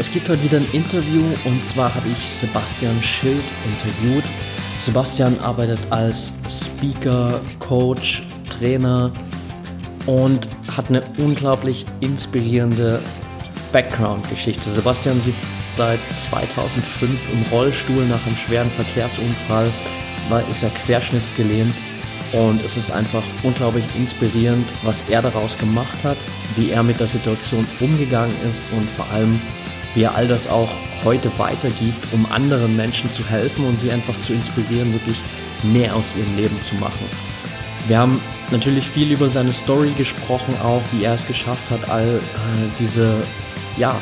Es gibt heute wieder ein Interview und zwar habe ich Sebastian Schild interviewt. Sebastian arbeitet als Speaker, Coach, Trainer und hat eine unglaublich inspirierende Background-Geschichte. Sebastian sitzt seit 2005 im Rollstuhl nach einem schweren Verkehrsunfall, war, ist er querschnittsgelähmt und es ist einfach unglaublich inspirierend, was er daraus gemacht hat, wie er mit der Situation umgegangen ist und vor allem, wie er all das auch heute weitergibt, um anderen Menschen zu helfen und sie einfach zu inspirieren, wirklich mehr aus ihrem Leben zu machen. Wir haben natürlich viel über seine Story gesprochen, auch wie er es geschafft hat, all äh, diese ja,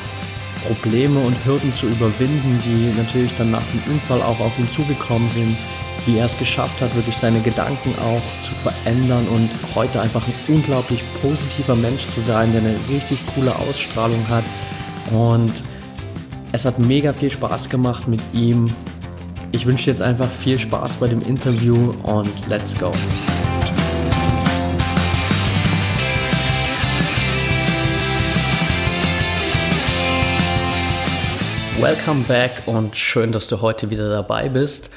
Probleme und Hürden zu überwinden, die natürlich dann nach dem Unfall auch auf ihn zugekommen sind, wie er es geschafft hat, wirklich seine Gedanken auch zu verändern und heute einfach ein unglaublich positiver Mensch zu sein, der eine richtig coole Ausstrahlung hat. Und es hat mega viel Spaß gemacht mit ihm. Ich wünsche jetzt einfach viel Spaß bei dem Interview und let's go. Welcome back und schön, dass du heute wieder dabei bist.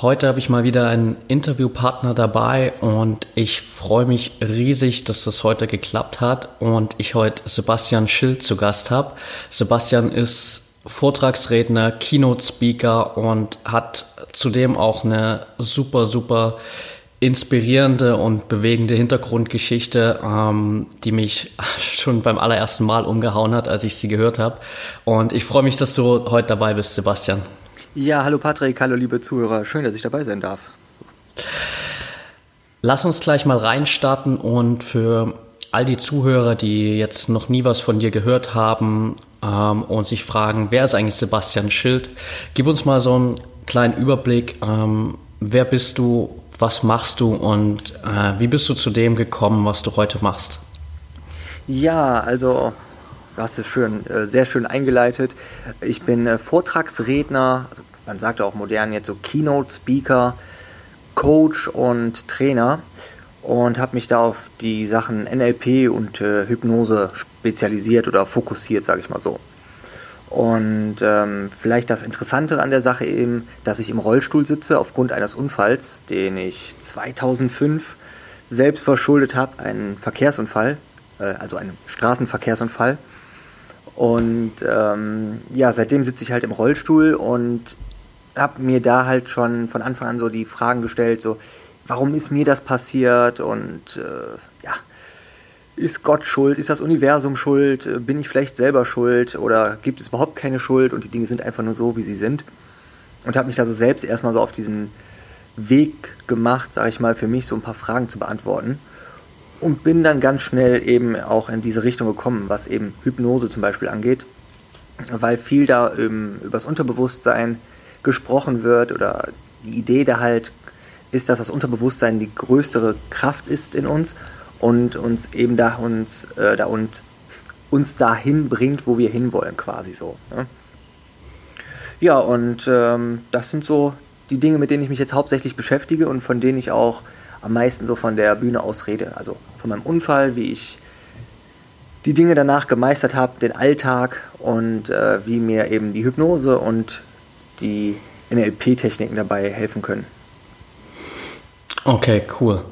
Heute habe ich mal wieder einen Interviewpartner dabei und ich freue mich riesig, dass das heute geklappt hat und ich heute Sebastian Schild zu Gast habe. Sebastian ist Vortragsredner, Keynote-Speaker und hat zudem auch eine super, super inspirierende und bewegende Hintergrundgeschichte, ähm, die mich schon beim allerersten Mal umgehauen hat, als ich sie gehört habe. Und ich freue mich, dass du heute dabei bist, Sebastian. Ja, hallo Patrick, hallo liebe Zuhörer, schön, dass ich dabei sein darf. Lass uns gleich mal reinstarten und für all die Zuhörer, die jetzt noch nie was von dir gehört haben ähm, und sich fragen, wer ist eigentlich Sebastian Schild, gib uns mal so einen kleinen Überblick. Ähm, wer bist du, was machst du und äh, wie bist du zu dem gekommen, was du heute machst? Ja, also du hast es schön, äh, sehr schön eingeleitet. Ich bin äh, Vortragsredner, also man sagt auch modern jetzt so Keynote-Speaker, Coach und Trainer und habe mich da auf die Sachen NLP und äh, Hypnose spezialisiert oder fokussiert, sage ich mal so. Und ähm, vielleicht das Interessante an der Sache eben, dass ich im Rollstuhl sitze aufgrund eines Unfalls, den ich 2005 selbst verschuldet habe, einen Verkehrsunfall, äh, also einen Straßenverkehrsunfall. Und ähm, ja, seitdem sitze ich halt im Rollstuhl und habe mir da halt schon von Anfang an so die Fragen gestellt, so, warum ist mir das passiert? Und äh, ja, ist Gott schuld, ist das Universum schuld, bin ich vielleicht selber schuld? Oder gibt es überhaupt keine Schuld? Und die Dinge sind einfach nur so, wie sie sind. Und habe mich da so selbst erstmal so auf diesen Weg gemacht, sage ich mal, für mich so ein paar Fragen zu beantworten. Und bin dann ganz schnell eben auch in diese Richtung gekommen, was eben Hypnose zum Beispiel angeht, weil viel da ähm, übers Unterbewusstsein gesprochen wird oder die Idee da halt ist, dass das Unterbewusstsein die größere Kraft ist in uns und uns eben da uns äh, da und uns dahin bringt, wo wir hinwollen, quasi so. Ne? Ja, und ähm, das sind so die Dinge, mit denen ich mich jetzt hauptsächlich beschäftige und von denen ich auch am meisten so von der Bühne aus rede. Also von meinem Unfall, wie ich die Dinge danach gemeistert habe, den Alltag und äh, wie mir eben die Hypnose und die NLP-Techniken dabei helfen können. Okay, cool.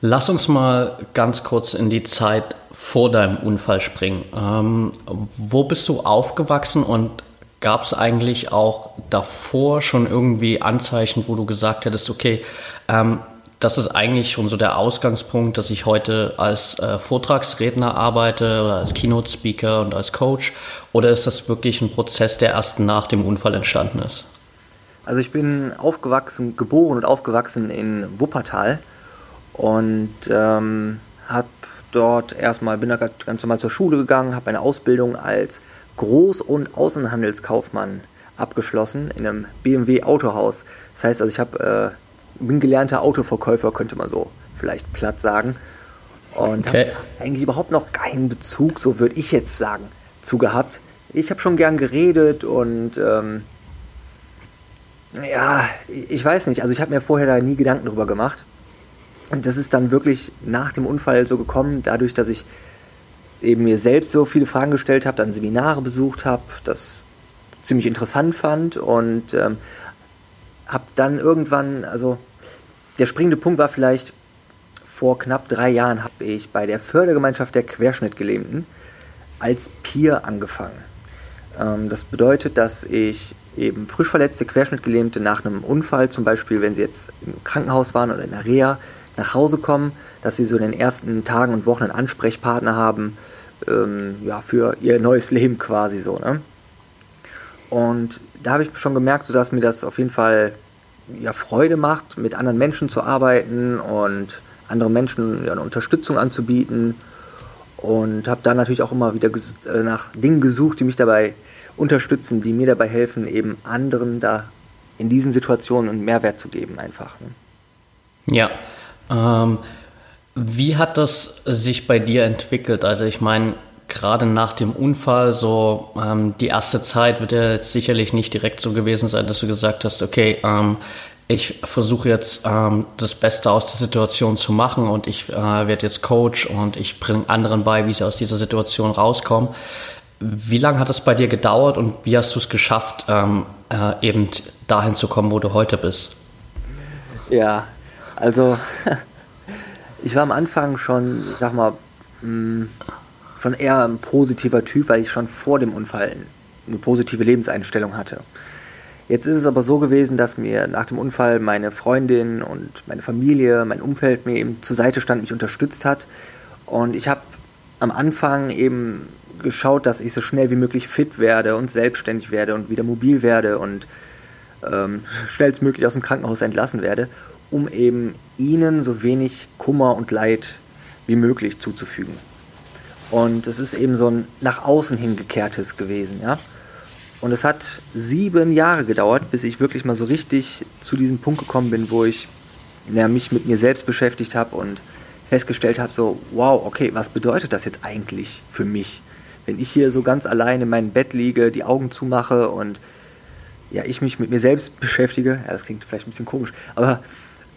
Lass uns mal ganz kurz in die Zeit vor deinem Unfall springen. Ähm, wo bist du aufgewachsen und gab es eigentlich auch davor schon irgendwie Anzeichen, wo du gesagt hättest, okay, ähm, das ist eigentlich schon so der Ausgangspunkt, dass ich heute als äh, Vortragsredner arbeite oder als Keynote-Speaker und als Coach? Oder ist das wirklich ein Prozess, der erst nach dem Unfall entstanden ist? Also ich bin aufgewachsen, geboren und aufgewachsen in Wuppertal und ähm, habe dort erstmal, bin da ganz normal zur Schule gegangen, habe eine Ausbildung als Groß- und Außenhandelskaufmann abgeschlossen in einem BMW Autohaus. Das heißt also, ich habe äh, bin gelernter Autoverkäufer, könnte man so vielleicht platt sagen. Und okay. habe eigentlich überhaupt noch keinen Bezug, so würde ich jetzt sagen, zu gehabt. Ich habe schon gern geredet und ähm, ja, ich weiß nicht. Also ich habe mir vorher da nie Gedanken drüber gemacht. Und das ist dann wirklich nach dem Unfall so gekommen, dadurch, dass ich eben mir selbst so viele Fragen gestellt habe, dann Seminare besucht habe, das ziemlich interessant fand und ähm, habe dann irgendwann, also der springende Punkt war vielleicht, vor knapp drei Jahren habe ich bei der Fördergemeinschaft der Querschnittgelähmten als Peer angefangen. Ähm, das bedeutet, dass ich eben frisch verletzte Querschnittgelähmte nach einem Unfall, zum Beispiel wenn sie jetzt im Krankenhaus waren oder in der Reha, nach Hause kommen, dass sie so in den ersten Tagen und Wochen einen Ansprechpartner haben, ähm, ja, für ihr neues Leben quasi so. Ne? Und da habe ich schon gemerkt, so dass mir das auf jeden Fall ja, Freude macht, mit anderen Menschen zu arbeiten und anderen Menschen ja, eine Unterstützung anzubieten. Und habe da natürlich auch immer wieder äh, nach Dingen gesucht, die mich dabei unterstützen, die mir dabei helfen, eben anderen da in diesen Situationen einen Mehrwert zu geben einfach. Ne? Ja. Ähm, wie hat das sich bei dir entwickelt? Also ich meine, gerade nach dem Unfall, so ähm, die erste Zeit wird ja jetzt sicherlich nicht direkt so gewesen sein, dass du gesagt hast, okay, ähm, ich versuche jetzt ähm, das Beste aus der Situation zu machen und ich äh, werde jetzt Coach und ich bringe anderen bei, wie sie aus dieser Situation rauskommen. Wie lange hat es bei dir gedauert und wie hast du es geschafft, ähm, äh, eben dahin zu kommen, wo du heute bist? Ja, also ich war am Anfang schon, ich sag mal, mh, hm, schon eher ein positiver Typ, weil ich schon vor dem Unfall eine positive Lebenseinstellung hatte. Jetzt ist es aber so gewesen, dass mir nach dem Unfall meine Freundin und meine Familie, mein Umfeld mir eben zur Seite stand, mich unterstützt hat. Und ich habe am Anfang eben geschaut, dass ich so schnell wie möglich fit werde und selbstständig werde und wieder mobil werde und ähm, schnellstmöglich aus dem Krankenhaus entlassen werde, um eben ihnen so wenig Kummer und Leid wie möglich zuzufügen. Und es ist eben so ein nach außen hingekehrtes gewesen, ja. Und es hat sieben Jahre gedauert, bis ich wirklich mal so richtig zu diesem Punkt gekommen bin, wo ich ja, mich mit mir selbst beschäftigt habe und festgestellt habe, so, wow, okay, was bedeutet das jetzt eigentlich für mich? Wenn ich hier so ganz allein in meinem Bett liege, die Augen zumache und ja, ich mich mit mir selbst beschäftige, ja, das klingt vielleicht ein bisschen komisch, aber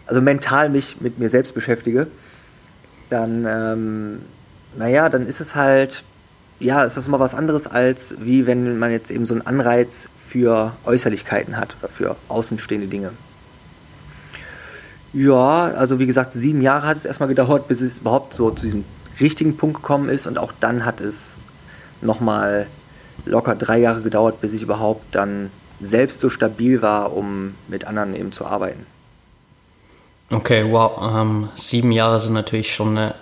also mental mich mit mir selbst beschäftige, dann ähm, naja, dann ist es halt, ja, ist das immer was anderes, als wie wenn man jetzt eben so einen Anreiz für Äußerlichkeiten hat oder für außenstehende Dinge. Ja, also wie gesagt, sieben Jahre hat es erstmal gedauert, bis es überhaupt so zu diesem richtigen Punkt gekommen ist und auch dann hat es nochmal locker drei Jahre gedauert, bis ich überhaupt dann selbst so stabil war, um mit anderen eben zu arbeiten. Okay, wow. Ähm, sieben Jahre sind natürlich schon eine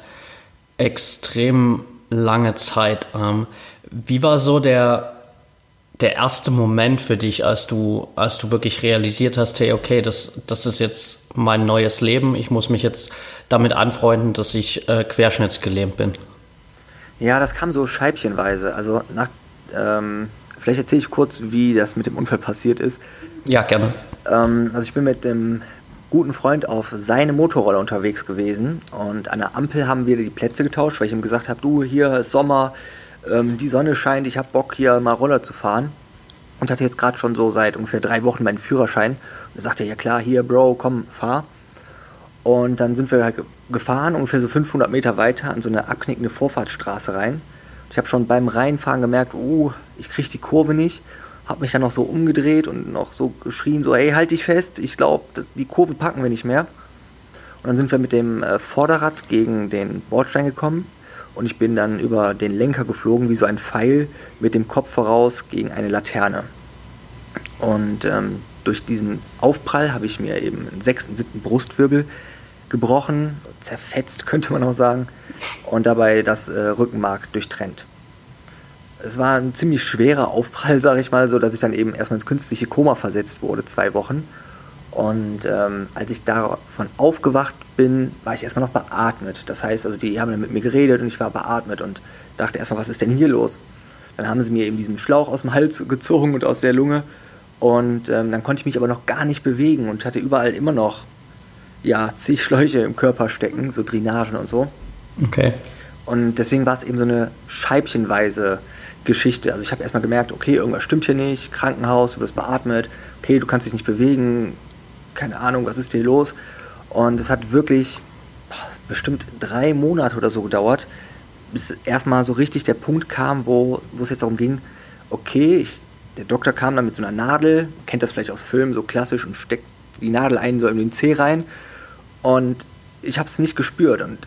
extrem lange Zeit. Ähm, wie war so der, der erste Moment für dich, als du, als du wirklich realisiert hast, hey, okay, das, das ist jetzt mein neues Leben, ich muss mich jetzt damit anfreunden, dass ich äh, querschnittsgelähmt bin? Ja, das kam so scheibchenweise. Also nach, ähm, vielleicht erzähle ich kurz, wie das mit dem Unfall passiert ist. Ja, gerne. Ähm, also ich bin mit dem guten Freund auf seine Motorroller unterwegs gewesen und an der Ampel haben wir die Plätze getauscht, weil ich ihm gesagt habe, du, hier ist Sommer, ähm, die Sonne scheint, ich habe Bock hier mal Roller zu fahren und hatte jetzt gerade schon so seit ungefähr drei Wochen meinen Führerschein und er sagte, ja klar, hier Bro, komm, fahr. Und dann sind wir halt gefahren, ungefähr so 500 Meter weiter an so eine abknickende Vorfahrtsstraße rein. Ich habe schon beim Reinfahren gemerkt, uh, ich kriege die Kurve nicht habe mich dann noch so umgedreht und noch so geschrien, so, hey, halt dich fest, ich glaube, die Kurve packen wir nicht mehr. Und dann sind wir mit dem äh, Vorderrad gegen den Bordstein gekommen und ich bin dann über den Lenker geflogen, wie so ein Pfeil mit dem Kopf voraus gegen eine Laterne. Und ähm, durch diesen Aufprall habe ich mir eben einen sechsten, siebten Brustwirbel gebrochen, zerfetzt könnte man auch sagen, und dabei das äh, Rückenmark durchtrennt es war ein ziemlich schwerer Aufprall, sage ich mal, so dass ich dann eben erstmal ins künstliche Koma versetzt wurde, zwei Wochen. Und ähm, als ich davon aufgewacht bin, war ich erstmal noch beatmet. Das heißt, also die haben dann mit mir geredet und ich war beatmet und dachte erstmal, was ist denn hier los? Dann haben sie mir eben diesen Schlauch aus dem Hals gezogen und aus der Lunge. Und ähm, dann konnte ich mich aber noch gar nicht bewegen und hatte überall immer noch ja, zig Schläuche im Körper stecken, so Drainagen und so. Okay. Und deswegen war es eben so eine scheibchenweise Geschichte. Also ich habe erstmal gemerkt, okay, irgendwas stimmt hier nicht, Krankenhaus, du wirst beatmet, okay, du kannst dich nicht bewegen, keine Ahnung, was ist hier los? Und es hat wirklich bestimmt drei Monate oder so gedauert, bis erstmal so richtig der Punkt kam, wo, wo es jetzt darum ging, okay, ich, der Doktor kam dann mit so einer Nadel, kennt das vielleicht aus Filmen, so klassisch, und steckt die Nadel ein, so in den Zeh rein. Und ich habe es nicht gespürt. Und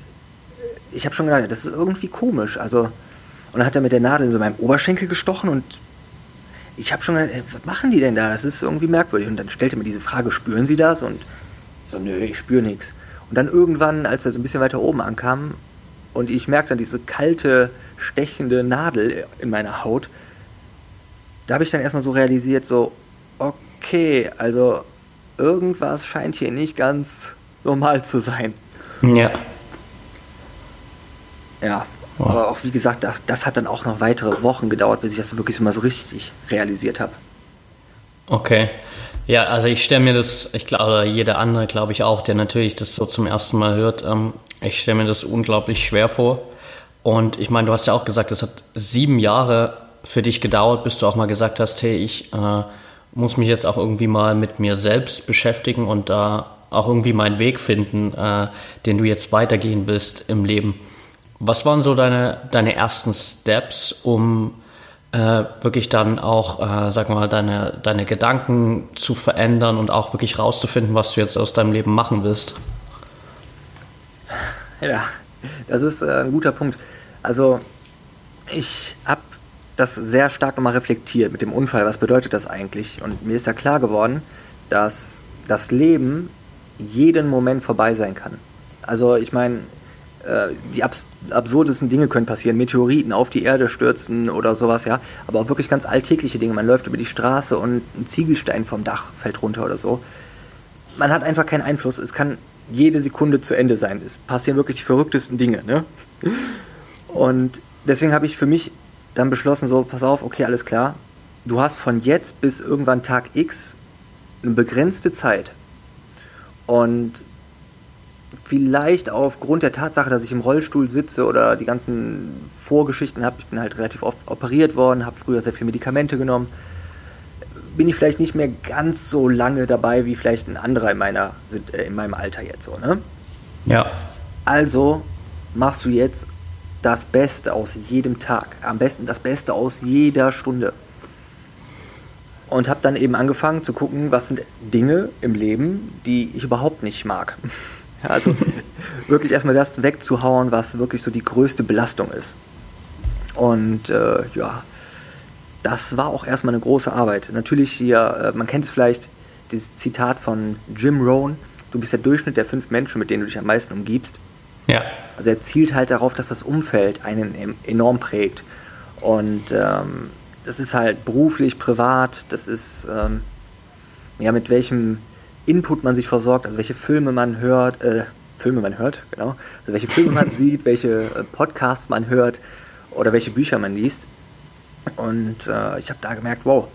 ich habe schon gedacht, das ist irgendwie komisch. Also, und dann hat er mit der Nadel in so meinem Oberschenkel gestochen und ich habe schon gedacht, was machen die denn da? Das ist irgendwie merkwürdig. Und dann stellte mir diese Frage, spüren Sie das? Und ich so, nö, ich spüre nichts. Und dann irgendwann, als er so ein bisschen weiter oben ankam und ich merkte dann diese kalte, stechende Nadel in meiner Haut, da habe ich dann erstmal so realisiert, so, okay, also irgendwas scheint hier nicht ganz normal zu sein. Ja. Ja, wow. aber auch wie gesagt, das, das, hat dann auch noch weitere Wochen gedauert, bis ich das wirklich mal so richtig realisiert habe. Okay. Ja, also ich stelle mir das, ich glaube, jeder andere glaube ich auch, der natürlich das so zum ersten Mal hört, ähm, ich stelle mir das unglaublich schwer vor. Und ich meine, du hast ja auch gesagt, es hat sieben Jahre für dich gedauert, bis du auch mal gesagt hast, hey, ich äh, muss mich jetzt auch irgendwie mal mit mir selbst beschäftigen und da auch irgendwie meinen Weg finden, äh, den du jetzt weitergehen bist im Leben. Was waren so deine, deine ersten Steps, um äh, wirklich dann auch, äh, sag mal, deine, deine Gedanken zu verändern und auch wirklich rauszufinden, was du jetzt aus deinem Leben machen willst? Ja, das ist äh, ein guter Punkt. Also ich habe das sehr stark nochmal reflektiert mit dem Unfall. Was bedeutet das eigentlich? Und mir ist ja klar geworden, dass das Leben jeden Moment vorbei sein kann. Also ich meine, äh, die abs absurdesten Dinge können passieren. Meteoriten auf die Erde stürzen oder sowas, ja. Aber auch wirklich ganz alltägliche Dinge. Man läuft über die Straße und ein Ziegelstein vom Dach fällt runter oder so. Man hat einfach keinen Einfluss. Es kann jede Sekunde zu Ende sein. Es passieren wirklich die verrücktesten Dinge, ne? Und deswegen habe ich für mich dann beschlossen, so, pass auf, okay, alles klar. Du hast von jetzt bis irgendwann Tag X eine begrenzte Zeit. Und vielleicht aufgrund der Tatsache, dass ich im Rollstuhl sitze oder die ganzen Vorgeschichten habe, ich bin halt relativ oft operiert worden, habe früher sehr viele Medikamente genommen, bin ich vielleicht nicht mehr ganz so lange dabei wie vielleicht ein anderer in, meiner, in meinem Alter jetzt so, ne? Ja. Also machst du jetzt das Beste aus jedem Tag. Am besten das Beste aus jeder Stunde. Und habe dann eben angefangen zu gucken, was sind Dinge im Leben, die ich überhaupt nicht mag. Also wirklich erstmal das wegzuhauen, was wirklich so die größte Belastung ist. Und äh, ja, das war auch erstmal eine große Arbeit. Natürlich hier, äh, man kennt es vielleicht, dieses Zitat von Jim Rohn, du bist der Durchschnitt der fünf Menschen, mit denen du dich am meisten umgibst. Ja. Also er zielt halt darauf, dass das Umfeld einen enorm prägt. Und ähm, das ist halt beruflich, privat, das ist ähm, ja mit welchem Input man sich versorgt, also welche Filme man hört, äh, Filme man hört, genau, also welche Filme man sieht, welche äh, Podcasts man hört oder welche Bücher man liest. Und äh, ich habe da gemerkt, wow,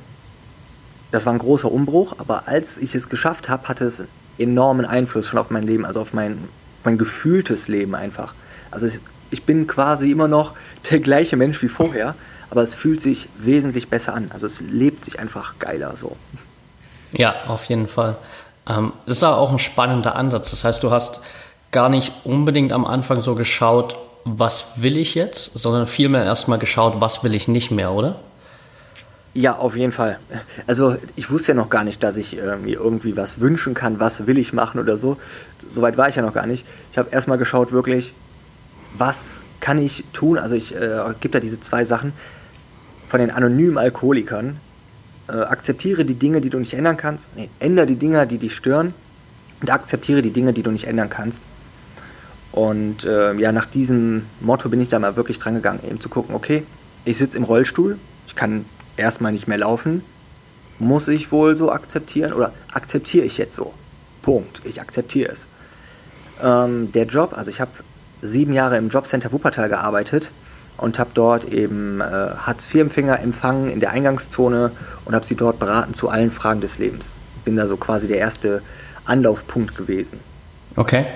das war ein großer Umbruch, aber als ich es geschafft habe, hatte es enormen Einfluss schon auf mein Leben, also auf mein, mein gefühltes Leben einfach. Also ich, ich bin quasi immer noch der gleiche Mensch wie vorher, aber es fühlt sich wesentlich besser an. Also es lebt sich einfach geiler so. Ja, auf jeden Fall. Ähm, ist aber auch ein spannender Ansatz. Das heißt, du hast gar nicht unbedingt am Anfang so geschaut, was will ich jetzt, sondern vielmehr erstmal geschaut, was will ich nicht mehr, oder? Ja, auf jeden Fall. Also ich wusste ja noch gar nicht, dass ich äh, mir irgendwie was wünschen kann, was will ich machen oder so. Soweit war ich ja noch gar nicht. Ich habe erstmal geschaut, wirklich, was kann ich tun? Also ich äh, gibt da diese zwei Sachen von den anonymen Alkoholikern. Äh, akzeptiere die Dinge, die du nicht ändern kannst. Nee, ändere die Dinge, die dich stören. Und akzeptiere die Dinge, die du nicht ändern kannst. Und äh, ja, nach diesem Motto bin ich da mal wirklich dran gegangen, eben zu gucken, okay, ich sitze im Rollstuhl, ich kann erstmal nicht mehr laufen, muss ich wohl so akzeptieren oder akzeptiere ich jetzt so? Punkt, ich akzeptiere es. Ähm, der Job, also ich habe sieben Jahre im Jobcenter Wuppertal gearbeitet und habe dort eben äh, Hartz-IV-Empfänger empfangen in der Eingangszone und habe sie dort beraten zu allen Fragen des Lebens. Bin da so quasi der erste Anlaufpunkt gewesen. Okay.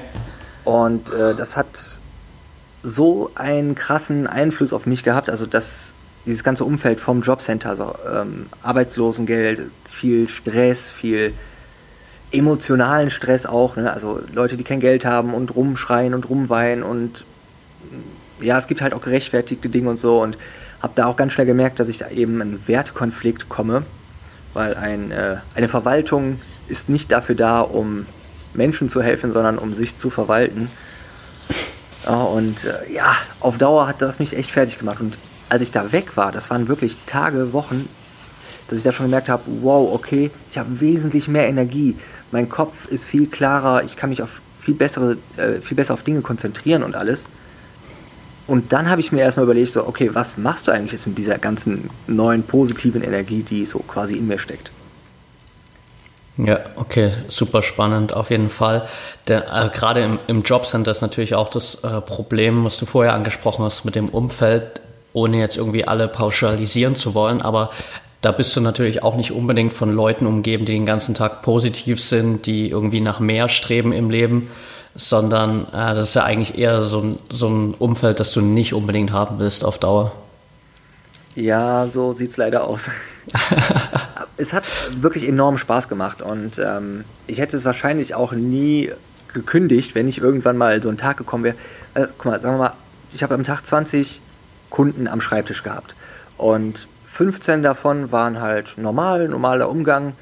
Und äh, das hat so einen krassen Einfluss auf mich gehabt, also das, dieses ganze Umfeld vom Jobcenter, also ähm, Arbeitslosengeld, viel Stress, viel emotionalen Stress auch, ne? also Leute, die kein Geld haben und rumschreien und rumweinen und ja, es gibt halt auch gerechtfertigte Dinge und so und habe da auch ganz schnell gemerkt, dass ich da eben einen Wertkonflikt komme, weil ein, äh, eine Verwaltung ist nicht dafür da, um Menschen zu helfen, sondern um sich zu verwalten. Ja, und äh, ja, auf Dauer hat das mich echt fertig gemacht. Und als ich da weg war, das waren wirklich Tage, Wochen, dass ich da schon gemerkt habe, wow, okay, ich habe wesentlich mehr Energie. Mein Kopf ist viel klarer, ich kann mich auf viel, bessere, äh, viel besser auf Dinge konzentrieren und alles. Und dann habe ich mir erstmal überlegt, so, okay, was machst du eigentlich jetzt mit dieser ganzen neuen positiven Energie, die so quasi in mir steckt? Ja, okay, super spannend auf jeden Fall. Der, äh, Gerade im, im Jobcenter ist natürlich auch das äh, Problem, was du vorher angesprochen hast mit dem Umfeld, ohne jetzt irgendwie alle pauschalisieren zu wollen, aber da bist du natürlich auch nicht unbedingt von Leuten umgeben, die den ganzen Tag positiv sind, die irgendwie nach mehr streben im Leben, sondern äh, das ist ja eigentlich eher so ein, so ein Umfeld, das du nicht unbedingt haben willst auf Dauer. Ja, so sieht es leider aus. es hat wirklich enorm Spaß gemacht und ähm, ich hätte es wahrscheinlich auch nie gekündigt, wenn ich irgendwann mal so einen Tag gekommen wäre. Also, guck mal, sagen wir mal, ich habe am Tag 20 Kunden am Schreibtisch gehabt und 15 davon waren halt normal, normaler Umgang.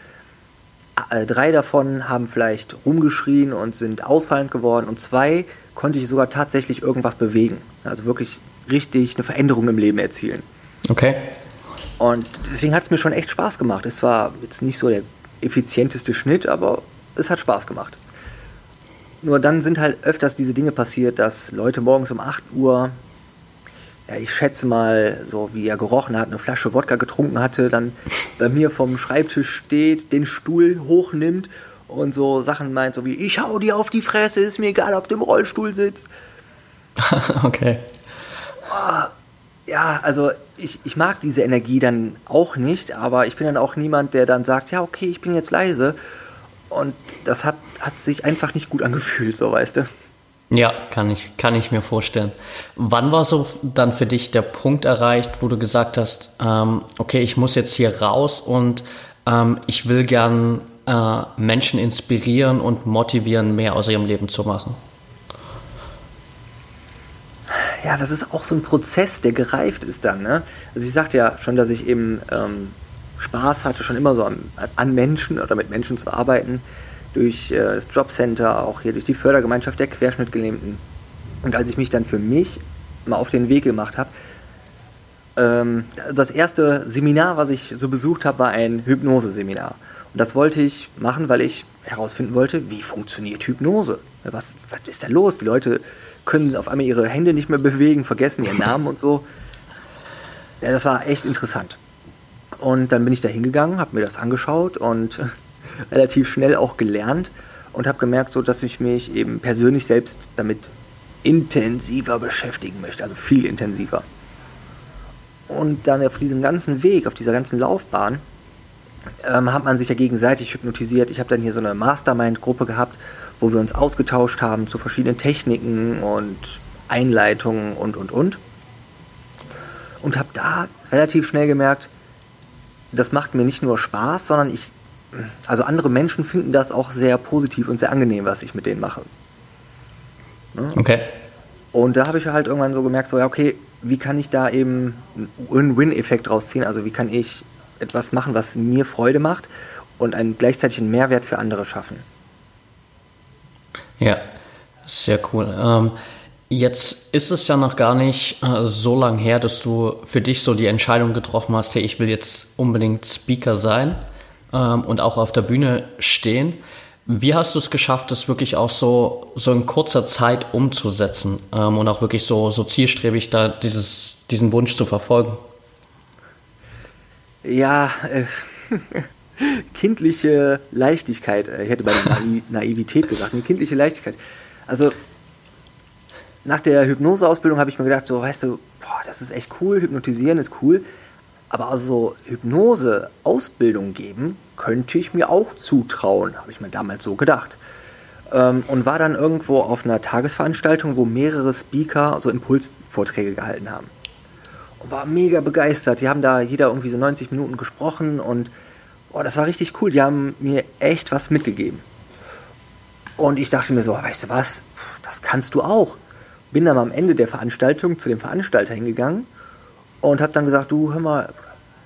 Äh, drei davon haben vielleicht rumgeschrien und sind ausfallend geworden und zwei konnte ich sogar tatsächlich irgendwas bewegen. Also wirklich richtig eine Veränderung im Leben erzielen. Okay. Und deswegen hat es mir schon echt Spaß gemacht. Es war jetzt nicht so der effizienteste Schnitt, aber es hat Spaß gemacht. Nur dann sind halt öfters diese Dinge passiert, dass Leute morgens um 8 Uhr, ja, ich schätze mal, so wie er gerochen hat, eine Flasche Wodka getrunken hatte, dann bei mir vom Schreibtisch steht, den Stuhl hochnimmt und so Sachen meint, so wie, ich hau dir auf die Fresse, ist mir egal, ob du im Rollstuhl sitzt. okay. Oh, ja, also ich, ich mag diese Energie dann auch nicht, aber ich bin dann auch niemand, der dann sagt, ja, okay, ich bin jetzt leise. Und das hat, hat sich einfach nicht gut angefühlt, so weißt du. Ja, kann ich, kann ich mir vorstellen. Wann war so dann für dich der Punkt erreicht, wo du gesagt hast, ähm, okay, ich muss jetzt hier raus und ähm, ich will gern äh, Menschen inspirieren und motivieren, mehr aus ihrem Leben zu machen? ja, das ist auch so ein Prozess, der gereift ist dann. Ne? Also ich sagte ja schon, dass ich eben ähm, Spaß hatte, schon immer so an, an, Menschen oder mit Menschen zu arbeiten, durch äh, das Jobcenter, auch hier durch die Fördergemeinschaft der Querschnittgelähmten. Und als ich mich dann für mich mal auf den Weg gemacht habe, ähm, das erste Seminar, was ich so besucht habe, war ein Hypnose-Seminar. Und das wollte ich machen, weil ich herausfinden wollte, wie funktioniert Hypnose? Was, was ist da los? Die Leute können auf einmal ihre Hände nicht mehr bewegen, vergessen ihren Namen und so. Ja, das war echt interessant. Und dann bin ich da hingegangen, habe mir das angeschaut und relativ schnell auch gelernt und habe gemerkt, so dass ich mich eben persönlich selbst damit intensiver beschäftigen möchte, also viel intensiver. Und dann auf diesem ganzen Weg, auf dieser ganzen Laufbahn, ähm, hat man sich ja gegenseitig hypnotisiert. Ich habe dann hier so eine Mastermind-Gruppe gehabt, wo wir uns ausgetauscht haben zu verschiedenen Techniken und Einleitungen und, und, und. Und habe da relativ schnell gemerkt, das macht mir nicht nur Spaß, sondern ich, also andere Menschen finden das auch sehr positiv und sehr angenehm, was ich mit denen mache. Ne? Okay. Und da habe ich halt irgendwann so gemerkt, so, ja, okay, wie kann ich da eben einen Win-Win-Effekt rausziehen? Also wie kann ich etwas machen, was mir Freude macht und einen gleichzeitigen Mehrwert für andere schaffen? Ja, sehr cool. Ähm, jetzt ist es ja noch gar nicht äh, so lang her, dass du für dich so die Entscheidung getroffen hast, hey, ich will jetzt unbedingt Speaker sein ähm, und auch auf der Bühne stehen. Wie hast du es geschafft, das wirklich auch so, so in kurzer Zeit umzusetzen ähm, und auch wirklich so, so zielstrebig da dieses, diesen Wunsch zu verfolgen? Ja, äh, kindliche Leichtigkeit. Äh, ich hätte bei der Naivität gesagt, eine kindliche Leichtigkeit. Also, nach der Hypnoseausbildung habe ich mir gedacht, so, weißt du, boah, das ist echt cool, hypnotisieren ist cool, aber also Hypnose-Ausbildung geben könnte ich mir auch zutrauen, habe ich mir damals so gedacht. Ähm, und war dann irgendwo auf einer Tagesveranstaltung, wo mehrere Speaker so Impulsvorträge gehalten haben. Und war mega begeistert. Die haben da jeder irgendwie so 90 Minuten gesprochen und oh, das war richtig cool. Die haben mir echt was mitgegeben. Und ich dachte mir so, weißt du was, das kannst du auch. Bin dann am Ende der Veranstaltung zu dem Veranstalter hingegangen und habe dann gesagt, du, hör mal,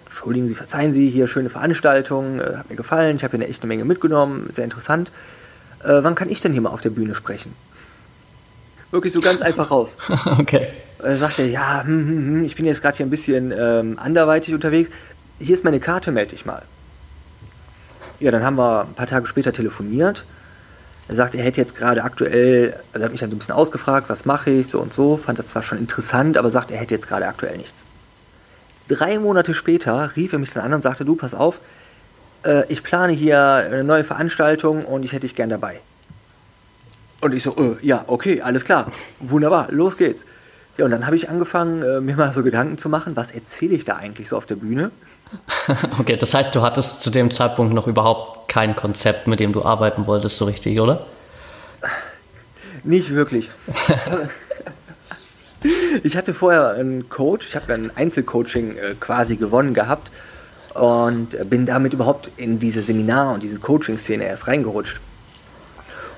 entschuldigen Sie, verzeihen Sie, hier schöne Veranstaltung, äh, hat mir gefallen, ich habe hier eine echte Menge mitgenommen, sehr interessant. Äh, wann kann ich denn hier mal auf der Bühne sprechen? Wirklich so ganz einfach raus. okay. Er sagte, ja, hm, hm, hm, ich bin jetzt gerade hier ein bisschen ähm, anderweitig unterwegs. Hier ist meine Karte, melde dich mal. Ja, dann haben wir ein paar Tage später telefoniert. Er sagte, er hätte jetzt gerade aktuell, also er hat mich dann so ein bisschen ausgefragt, was mache ich, so und so, fand das zwar schon interessant, aber sagt, er hätte jetzt gerade aktuell nichts. Drei Monate später rief er mich dann an und sagte, du, pass auf, äh, ich plane hier eine neue Veranstaltung und ich hätte dich gern dabei. Und ich so, äh, ja, okay, alles klar, wunderbar, los geht's. Ja, und dann habe ich angefangen, äh, mir mal so Gedanken zu machen, was erzähle ich da eigentlich so auf der Bühne? okay, das heißt, du hattest zu dem Zeitpunkt noch überhaupt kein Konzept, mit dem du arbeiten wolltest, so richtig, oder? Nicht wirklich. ich hatte vorher einen Coach, ich habe ein Einzelcoaching äh, quasi gewonnen gehabt und bin damit überhaupt in diese Seminar- und diese Coaching-Szene erst reingerutscht.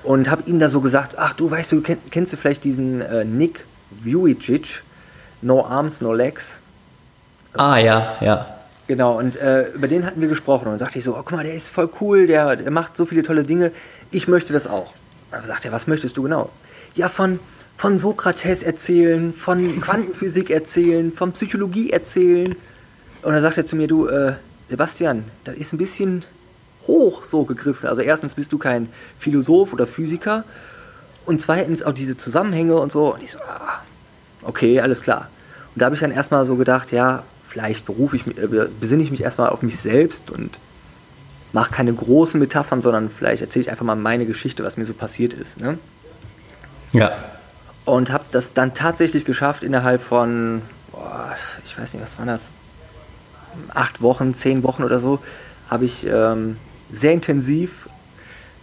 Und habe ihm da so gesagt, ach du, weißt du, kenn, kennst du vielleicht diesen äh, Nick Vujicic, No Arms, No Legs? Ah ja, ja. Genau, und äh, über den hatten wir gesprochen und dann sagte ich so, oh guck mal, der ist voll cool, der, der macht so viele tolle Dinge, ich möchte das auch. Und dann sagt er, was möchtest du genau? Ja, von von Sokrates erzählen, von Quantenphysik erzählen, von Psychologie erzählen. Und dann sagt er zu mir, du, äh, Sebastian, das ist ein bisschen hoch so gegriffen. Also erstens bist du kein Philosoph oder Physiker und zweitens auch diese Zusammenhänge und so. Und ich so, ah, okay, alles klar. Und da habe ich dann erstmal so gedacht, ja, vielleicht berufe ich mich, äh, besinne ich mich erstmal auf mich selbst und mache keine großen Metaphern, sondern vielleicht erzähle ich einfach mal meine Geschichte, was mir so passiert ist. Ne? Ja und habe das dann tatsächlich geschafft innerhalb von, boah, ich weiß nicht, was war das, acht Wochen, zehn Wochen oder so, habe ich ähm, sehr intensiv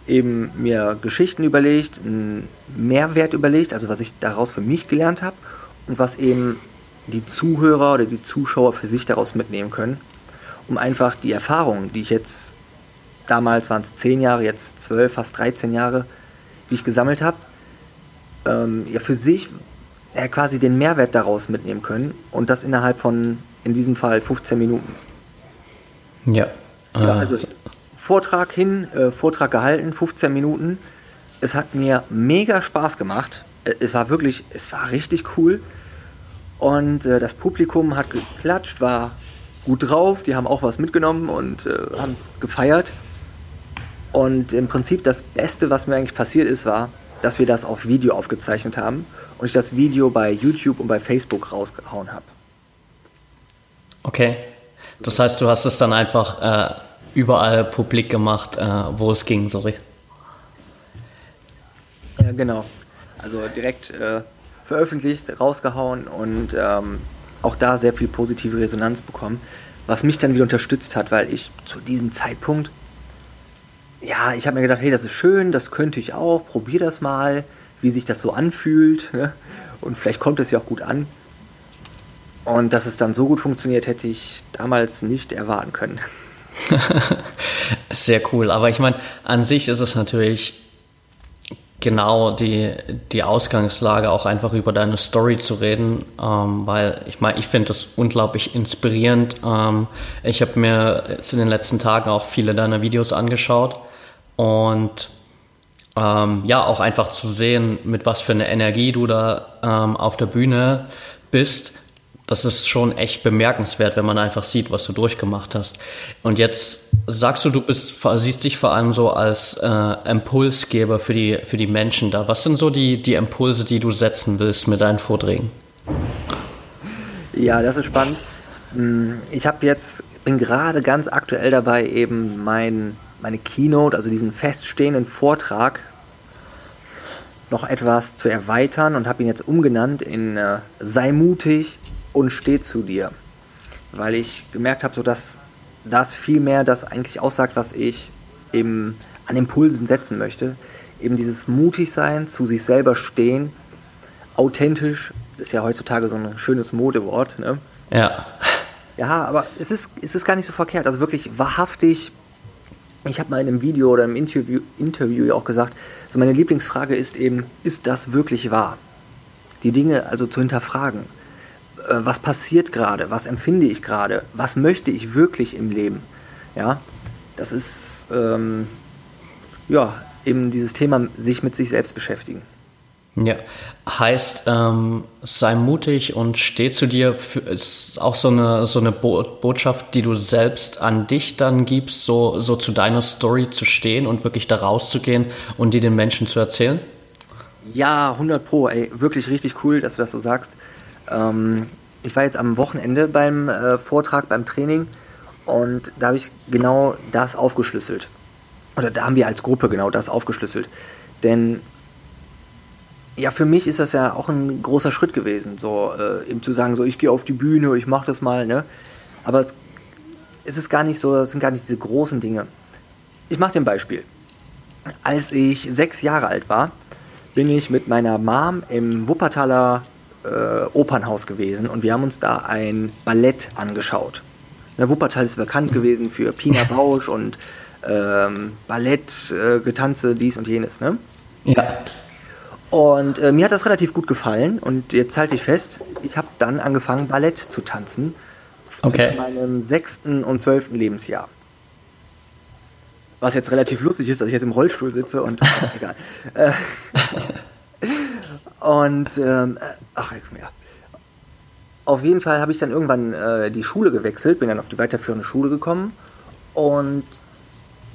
eben mir Geschichten überlegt, einen Mehrwert überlegt, also was ich daraus für mich gelernt habe und was eben die Zuhörer oder die Zuschauer für sich daraus mitnehmen können, um einfach die Erfahrungen, die ich jetzt, damals waren es zehn Jahre, jetzt zwölf, fast 13 Jahre, die ich gesammelt habe, ähm, ja, für sich ja, quasi den Mehrwert daraus mitnehmen können und das innerhalb von, in diesem Fall, 15 Minuten. Ja. ja also Vortrag hin, äh, Vortrag gehalten, 15 Minuten. Es hat mir mega Spaß gemacht. Äh, es war wirklich, es war richtig cool. Und äh, das Publikum hat geklatscht, war gut drauf, die haben auch was mitgenommen und äh, haben es gefeiert. Und im Prinzip das Beste, was mir eigentlich passiert ist, war, dass wir das auf Video aufgezeichnet haben und ich das Video bei YouTube und bei Facebook rausgehauen habe. Okay. Das heißt, du hast es dann einfach äh, überall publik gemacht, äh, wo es ging, sorry. Ja, genau. Also direkt äh, veröffentlicht, rausgehauen und ähm, auch da sehr viel positive Resonanz bekommen, was mich dann wieder unterstützt hat, weil ich zu diesem Zeitpunkt ja, ich habe mir gedacht, hey, das ist schön, das könnte ich auch, probier das mal, wie sich das so anfühlt. Ne? Und vielleicht kommt es ja auch gut an. Und dass es dann so gut funktioniert, hätte ich damals nicht erwarten können. Sehr cool. Aber ich meine, an sich ist es natürlich genau die, die Ausgangslage, auch einfach über deine Story zu reden, ähm, weil ich meine, ich finde das unglaublich inspirierend. Ähm, ich habe mir jetzt in den letzten Tagen auch viele deiner Videos angeschaut und ähm, ja, auch einfach zu sehen, mit was für einer Energie du da ähm, auf der Bühne bist, das ist schon echt bemerkenswert, wenn man einfach sieht, was du durchgemacht hast. Und jetzt sagst du, du bist, siehst dich vor allem so als äh, Impulsgeber für die, für die Menschen da. Was sind so die, die Impulse, die du setzen willst mit deinen Vorträgen? Ja, das ist spannend. Hm, ich habe jetzt, bin gerade ganz aktuell dabei, eben mein meine Keynote, also diesen feststehenden Vortrag noch etwas zu erweitern und habe ihn jetzt umgenannt in äh, Sei mutig und steh zu dir. Weil ich gemerkt habe, so dass das viel mehr das eigentlich aussagt, was ich eben an Impulsen setzen möchte. Eben dieses mutig sein, zu sich selber stehen, authentisch, ist ja heutzutage so ein schönes Modewort. Ne? Ja. Ja, aber es ist, es ist gar nicht so verkehrt. Also wirklich wahrhaftig. Ich habe mal in einem Video oder im Interview, Interview auch gesagt, so meine Lieblingsfrage ist eben, ist das wirklich wahr? Die Dinge also zu hinterfragen. Äh, was passiert gerade? Was empfinde ich gerade? Was möchte ich wirklich im Leben? Ja, das ist ähm, ja eben dieses Thema, sich mit sich selbst beschäftigen. Ja, heißt, ähm, sei mutig und steh zu dir, für, ist auch so eine, so eine Bo Botschaft, die du selbst an dich dann gibst, so, so zu deiner Story zu stehen und wirklich da rauszugehen und die den Menschen zu erzählen? Ja, 100 Pro, ey, wirklich richtig cool, dass du das so sagst. Ähm, ich war jetzt am Wochenende beim äh, Vortrag, beim Training und da habe ich genau das aufgeschlüsselt. Oder da haben wir als Gruppe genau das aufgeschlüsselt. Denn ja, für mich ist das ja auch ein großer Schritt gewesen, so äh, eben zu sagen, so ich gehe auf die Bühne, ich mache das mal, ne? Aber es, es ist gar nicht so, es sind gar nicht diese großen Dinge. Ich mache dir ein Beispiel. Als ich sechs Jahre alt war, bin ich mit meiner Mom im Wuppertaler äh, Opernhaus gewesen und wir haben uns da ein Ballett angeschaut. Der Wuppertal ist bekannt gewesen für Pina Bausch und ähm, Ballett, äh, Getanze, dies und jenes, ne? Ja. Und äh, mir hat das relativ gut gefallen und jetzt halte ich fest, ich habe dann angefangen, Ballett zu tanzen. Okay. Zu meinem sechsten und zwölften Lebensjahr. Was jetzt relativ lustig ist, dass ich jetzt im Rollstuhl sitze und egal. Äh, und ähm, äh, ach ja. Auf jeden Fall habe ich dann irgendwann äh, die Schule gewechselt, bin dann auf die weiterführende Schule gekommen und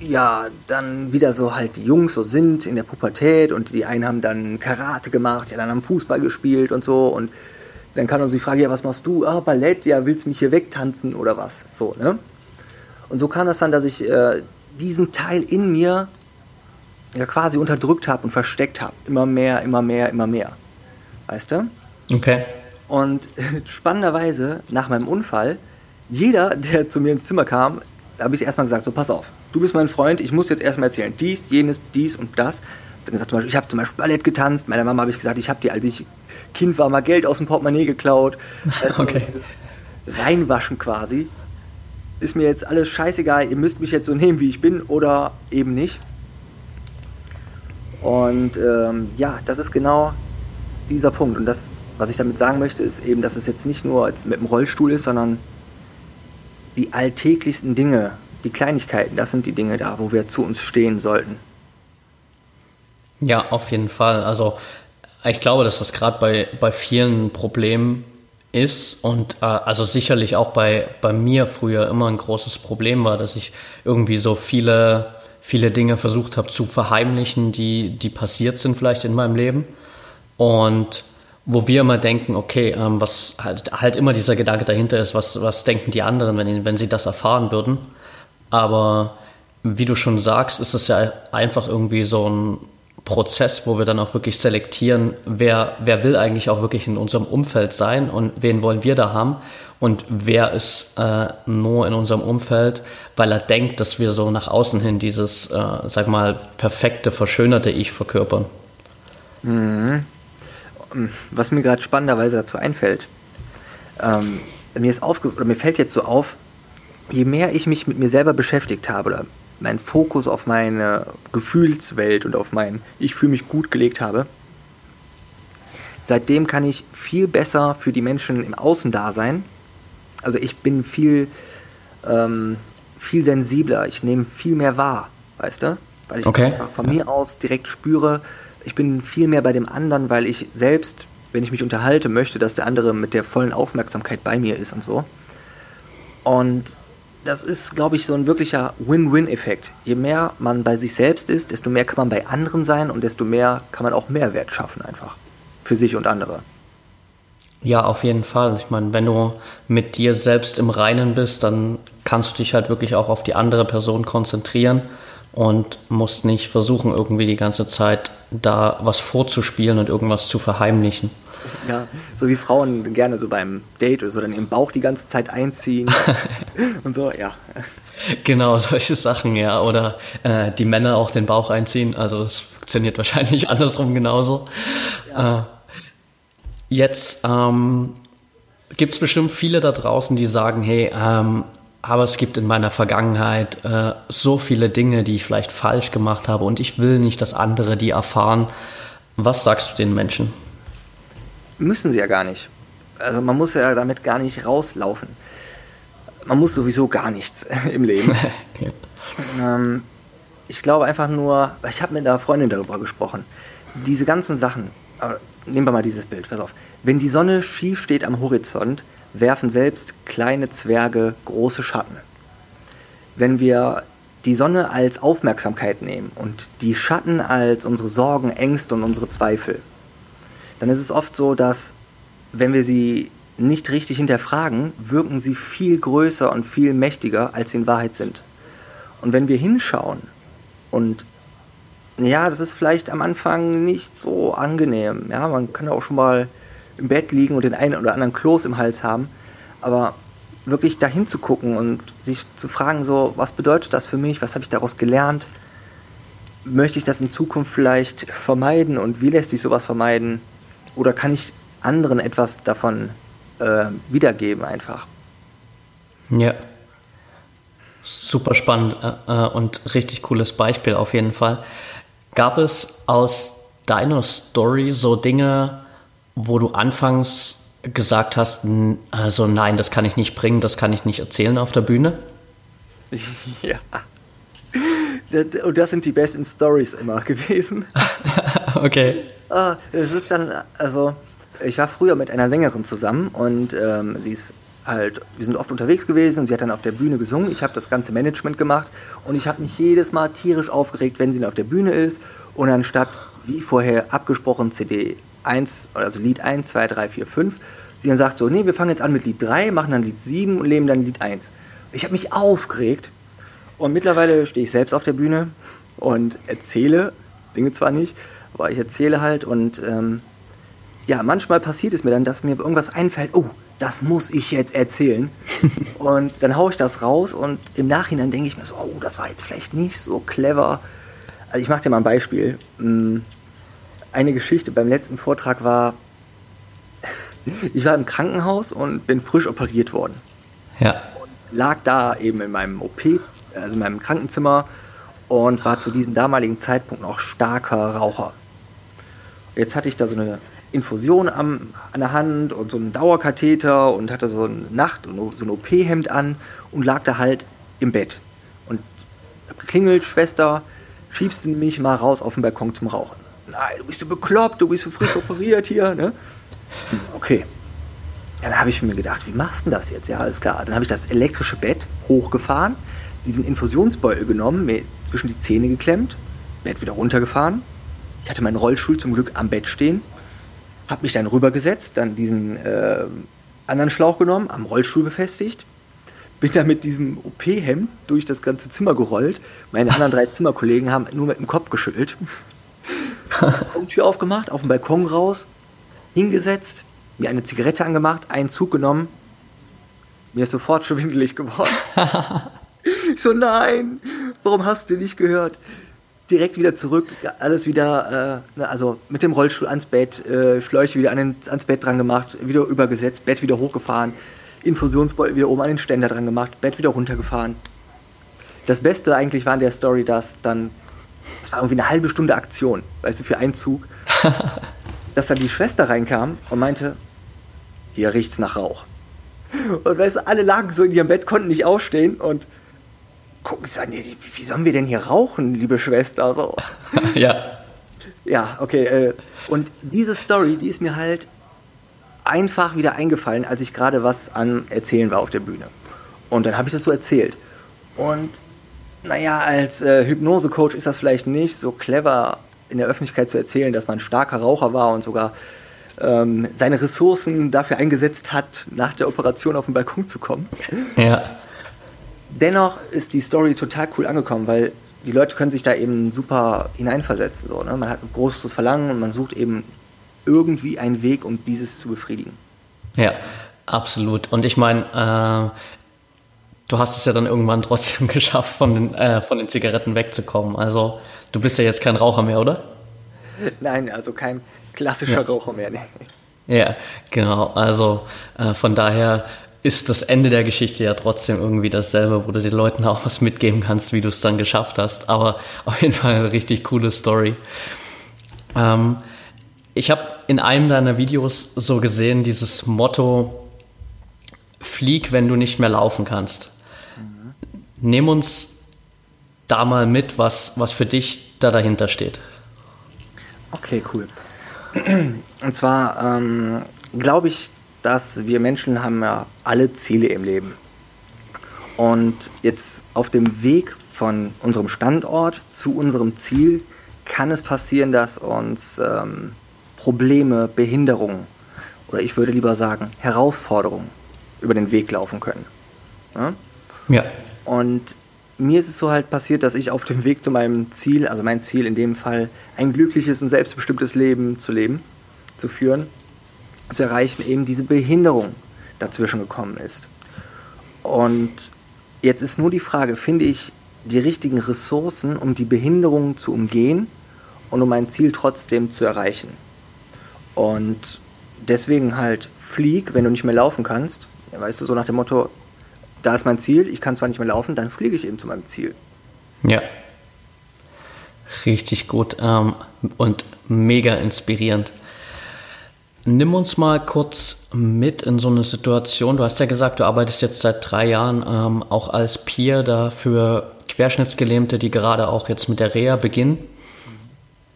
ja, dann wieder so halt die Jungs so sind in der Pubertät und die einen haben dann Karate gemacht, die anderen haben Fußball gespielt und so und dann kann uns die Frage, ja, was machst du? Ah, Ballett, ja, willst du mich hier wegtanzen oder was? So, ne? Und so kam das dann, dass ich äh, diesen Teil in mir ja quasi unterdrückt habe und versteckt habe. Immer mehr, immer mehr, immer mehr. Weißt du? Okay. Und spannenderweise, nach meinem Unfall, jeder, der zu mir ins Zimmer kam, da habe ich erstmal gesagt, so pass auf, du bist mein Freund, ich muss jetzt erstmal erzählen, dies, jenes, dies und das. Dann gesagt, zum Beispiel, ich habe zum Beispiel Ballett getanzt, meiner Mama habe ich gesagt, ich habe dir, als ich Kind war, mal Geld aus dem Portemonnaie geklaut. Also okay. Reinwaschen quasi. Ist mir jetzt alles scheißegal, ihr müsst mich jetzt so nehmen, wie ich bin oder eben nicht. Und ähm, ja, das ist genau dieser Punkt. Und das, was ich damit sagen möchte, ist eben, dass es jetzt nicht nur mit dem Rollstuhl ist, sondern die alltäglichsten Dinge, die Kleinigkeiten, das sind die Dinge da, wo wir zu uns stehen sollten. Ja, auf jeden Fall. Also ich glaube, dass das gerade bei, bei vielen Problemen ist und äh, also sicherlich auch bei, bei mir früher immer ein großes Problem war, dass ich irgendwie so viele, viele Dinge versucht habe zu verheimlichen, die, die passiert sind vielleicht in meinem Leben. Und wo wir immer denken, okay, ähm, was halt, halt immer dieser Gedanke dahinter ist, was, was denken die anderen, wenn, wenn sie das erfahren würden. Aber wie du schon sagst, ist es ja einfach irgendwie so ein Prozess, wo wir dann auch wirklich selektieren, wer, wer will eigentlich auch wirklich in unserem Umfeld sein und wen wollen wir da haben und wer ist äh, nur in unserem Umfeld, weil er denkt, dass wir so nach außen hin dieses, äh, sag mal, perfekte, verschönerte Ich verkörpern. Mhm. Was mir gerade spannenderweise dazu einfällt, ähm, mir, ist aufge oder mir fällt jetzt so auf, je mehr ich mich mit mir selber beschäftigt habe oder meinen Fokus auf meine Gefühlswelt und auf mein Ich fühle mich gut gelegt habe, seitdem kann ich viel besser für die Menschen im Außen da sein. Also ich bin viel, ähm, viel sensibler, ich nehme viel mehr wahr, weißt du? Weil ich okay. einfach von mir aus direkt spüre, ich bin viel mehr bei dem anderen, weil ich selbst, wenn ich mich unterhalte, möchte, dass der andere mit der vollen Aufmerksamkeit bei mir ist und so. Und das ist, glaube ich, so ein wirklicher Win-Win-Effekt. Je mehr man bei sich selbst ist, desto mehr kann man bei anderen sein und desto mehr kann man auch Mehrwert schaffen einfach. Für sich und andere. Ja, auf jeden Fall. Ich meine, wenn du mit dir selbst im Reinen bist, dann kannst du dich halt wirklich auch auf die andere Person konzentrieren und musst nicht versuchen, irgendwie die ganze Zeit da was vorzuspielen und irgendwas zu verheimlichen. Ja, so wie Frauen gerne so beim Date oder so dann im Bauch die ganze Zeit einziehen und so, ja. Genau, solche Sachen, ja. Oder äh, die Männer auch den Bauch einziehen. Also das funktioniert wahrscheinlich andersrum genauso. Ja. Äh, jetzt ähm, gibt es bestimmt viele da draußen, die sagen, hey, ähm, aber es gibt in meiner Vergangenheit äh, so viele Dinge, die ich vielleicht falsch gemacht habe und ich will nicht, dass andere die erfahren. Was sagst du den Menschen? Müssen sie ja gar nicht. Also man muss ja damit gar nicht rauslaufen. Man muss sowieso gar nichts im Leben. ähm, ich glaube einfach nur, ich habe mit einer Freundin darüber gesprochen. Diese ganzen Sachen, nehmen wir mal dieses Bild, pass auf. Wenn die Sonne schief steht am Horizont, werfen selbst kleine Zwerge große Schatten. Wenn wir die Sonne als Aufmerksamkeit nehmen und die Schatten als unsere Sorgen, Ängste und unsere Zweifel, dann ist es oft so, dass wenn wir sie nicht richtig hinterfragen, wirken sie viel größer und viel mächtiger, als sie in Wahrheit sind. Und wenn wir hinschauen und ja, das ist vielleicht am Anfang nicht so angenehm. Ja, man kann ja auch schon mal im Bett liegen und den einen oder anderen Kloß im Hals haben. Aber wirklich dahin zu gucken und sich zu fragen, so, was bedeutet das für mich? Was habe ich daraus gelernt? Möchte ich das in Zukunft vielleicht vermeiden und wie lässt sich sowas vermeiden? Oder kann ich anderen etwas davon äh, wiedergeben einfach? Ja. Super spannend äh, äh und richtig cooles Beispiel auf jeden Fall. Gab es aus deiner Story so Dinge, wo du anfangs gesagt hast, also nein, das kann ich nicht bringen, das kann ich nicht erzählen auf der Bühne? Ja. Und das sind die besten Stories immer gewesen. okay. Ah, es ist dann, also, ich war früher mit einer Sängerin zusammen und ähm, sie ist halt, wir sind oft unterwegs gewesen und sie hat dann auf der Bühne gesungen. Ich habe das ganze Management gemacht und ich habe mich jedes Mal tierisch aufgeregt, wenn sie auf der Bühne ist und anstatt, wie vorher abgesprochen, CD 1, also Lied 1, 2, 3, 4, 5. Sie dann sagt so, nee, wir fangen jetzt an mit Lied 3, machen dann Lied 7 und leben dann Lied 1. Ich habe mich aufgeregt und mittlerweile stehe ich selbst auf der Bühne und erzähle, singe zwar nicht, aber ich erzähle halt und ähm, ja, manchmal passiert es mir dann, dass mir irgendwas einfällt, oh, das muss ich jetzt erzählen. und dann haue ich das raus und im Nachhinein denke ich mir so, oh, das war jetzt vielleicht nicht so clever. Also ich mache dir mal ein Beispiel. Hm, eine Geschichte beim letzten Vortrag war, ich war im Krankenhaus und bin frisch operiert worden. Ja. Und lag da eben in meinem OP, also in meinem Krankenzimmer und war zu diesem damaligen Zeitpunkt noch starker Raucher. Jetzt hatte ich da so eine Infusion am, an der Hand und so einen Dauerkatheter und hatte so ein Nacht- und so ein OP-Hemd an und lag da halt im Bett. Und hab geklingelt, Schwester, schiebst du mich mal raus auf den Balkon zum Rauchen? nein, du bist so bekloppt, du bist so frisch operiert hier, ne? Okay. Dann habe ich mir gedacht, wie machst du das jetzt? Ja, alles klar. Dann habe ich das elektrische Bett hochgefahren, diesen Infusionsbeutel genommen, mir zwischen die Zähne geklemmt, Bett wieder runtergefahren. Ich hatte meinen Rollstuhl zum Glück am Bett stehen, habe mich dann rübergesetzt, dann diesen äh, anderen Schlauch genommen, am Rollstuhl befestigt, bin dann mit diesem OP-Hemd durch das ganze Zimmer gerollt. Meine anderen drei Zimmerkollegen haben nur mit dem Kopf geschüttelt. Tür aufgemacht, auf den Balkon raus, hingesetzt, mir eine Zigarette angemacht, einen Zug genommen. Mir ist sofort schwindelig geworden. so, nein, warum hast du nicht gehört? Direkt wieder zurück, alles wieder, äh, ne, also mit dem Rollstuhl ans Bett, äh, Schläuche wieder an den, ans Bett dran gemacht, wieder übergesetzt, Bett wieder hochgefahren, Infusionsbeutel wieder oben an den Ständer dran gemacht, Bett wieder runtergefahren. Das Beste eigentlich war in der Story, dass dann es war irgendwie eine halbe Stunde Aktion, weißt du, für einen Zug, dass dann die Schwester reinkam und meinte, hier riecht's nach Rauch. Und weißt du, alle lagen so in ihrem Bett, konnten nicht aufstehen und gucken so, nee, wie sollen wir denn hier rauchen, liebe Schwester? So. ja. Ja, okay. Äh, und diese Story, die ist mir halt einfach wieder eingefallen, als ich gerade was an Erzählen war auf der Bühne. Und dann habe ich das so erzählt. Und naja, als äh, Hypnose-Coach ist das vielleicht nicht so clever in der Öffentlichkeit zu erzählen, dass man starker Raucher war und sogar ähm, seine Ressourcen dafür eingesetzt hat, nach der Operation auf den Balkon zu kommen. Ja. Dennoch ist die Story total cool angekommen, weil die Leute können sich da eben super hineinversetzen. So, ne? Man hat ein großes Verlangen und man sucht eben irgendwie einen Weg, um dieses zu befriedigen. Ja, absolut. Und ich meine, äh, du hast es ja dann irgendwann trotzdem geschafft, von den, äh, von den Zigaretten wegzukommen. Also du bist ja jetzt kein Raucher mehr, oder? Nein, also kein klassischer ja. Raucher mehr. Nee. Ja, genau. Also äh, von daher ist das Ende der Geschichte ja trotzdem irgendwie dasselbe, wo du den Leuten auch was mitgeben kannst, wie du es dann geschafft hast. Aber auf jeden Fall eine richtig coole Story. Ähm, ich habe in einem deiner Videos so gesehen, dieses Motto, flieg, wenn du nicht mehr laufen kannst. Mhm. Nimm uns da mal mit, was, was für dich da dahinter steht. Okay, cool. Und zwar ähm, glaube ich, dass wir Menschen haben ja alle Ziele im Leben. Und jetzt auf dem Weg von unserem Standort zu unserem Ziel kann es passieren, dass uns ähm, Probleme, Behinderungen oder ich würde lieber sagen Herausforderungen über den Weg laufen können. Ja? ja. Und mir ist es so halt passiert, dass ich auf dem Weg zu meinem Ziel, also mein Ziel in dem Fall, ein glückliches und selbstbestimmtes Leben zu leben, zu führen, zu erreichen, eben diese Behinderung dazwischen gekommen ist. Und jetzt ist nur die Frage, finde ich die richtigen Ressourcen, um die Behinderung zu umgehen und um mein Ziel trotzdem zu erreichen. Und deswegen halt flieg, wenn du nicht mehr laufen kannst. Weißt du, so nach dem Motto, da ist mein Ziel, ich kann zwar nicht mehr laufen, dann fliege ich eben zu meinem Ziel. Ja. Richtig gut ähm, und mega inspirierend. Nimm uns mal kurz mit in so eine Situation. Du hast ja gesagt, du arbeitest jetzt seit drei Jahren ähm, auch als Peer da für Querschnittsgelähmte, die gerade auch jetzt mit der Reha beginnen.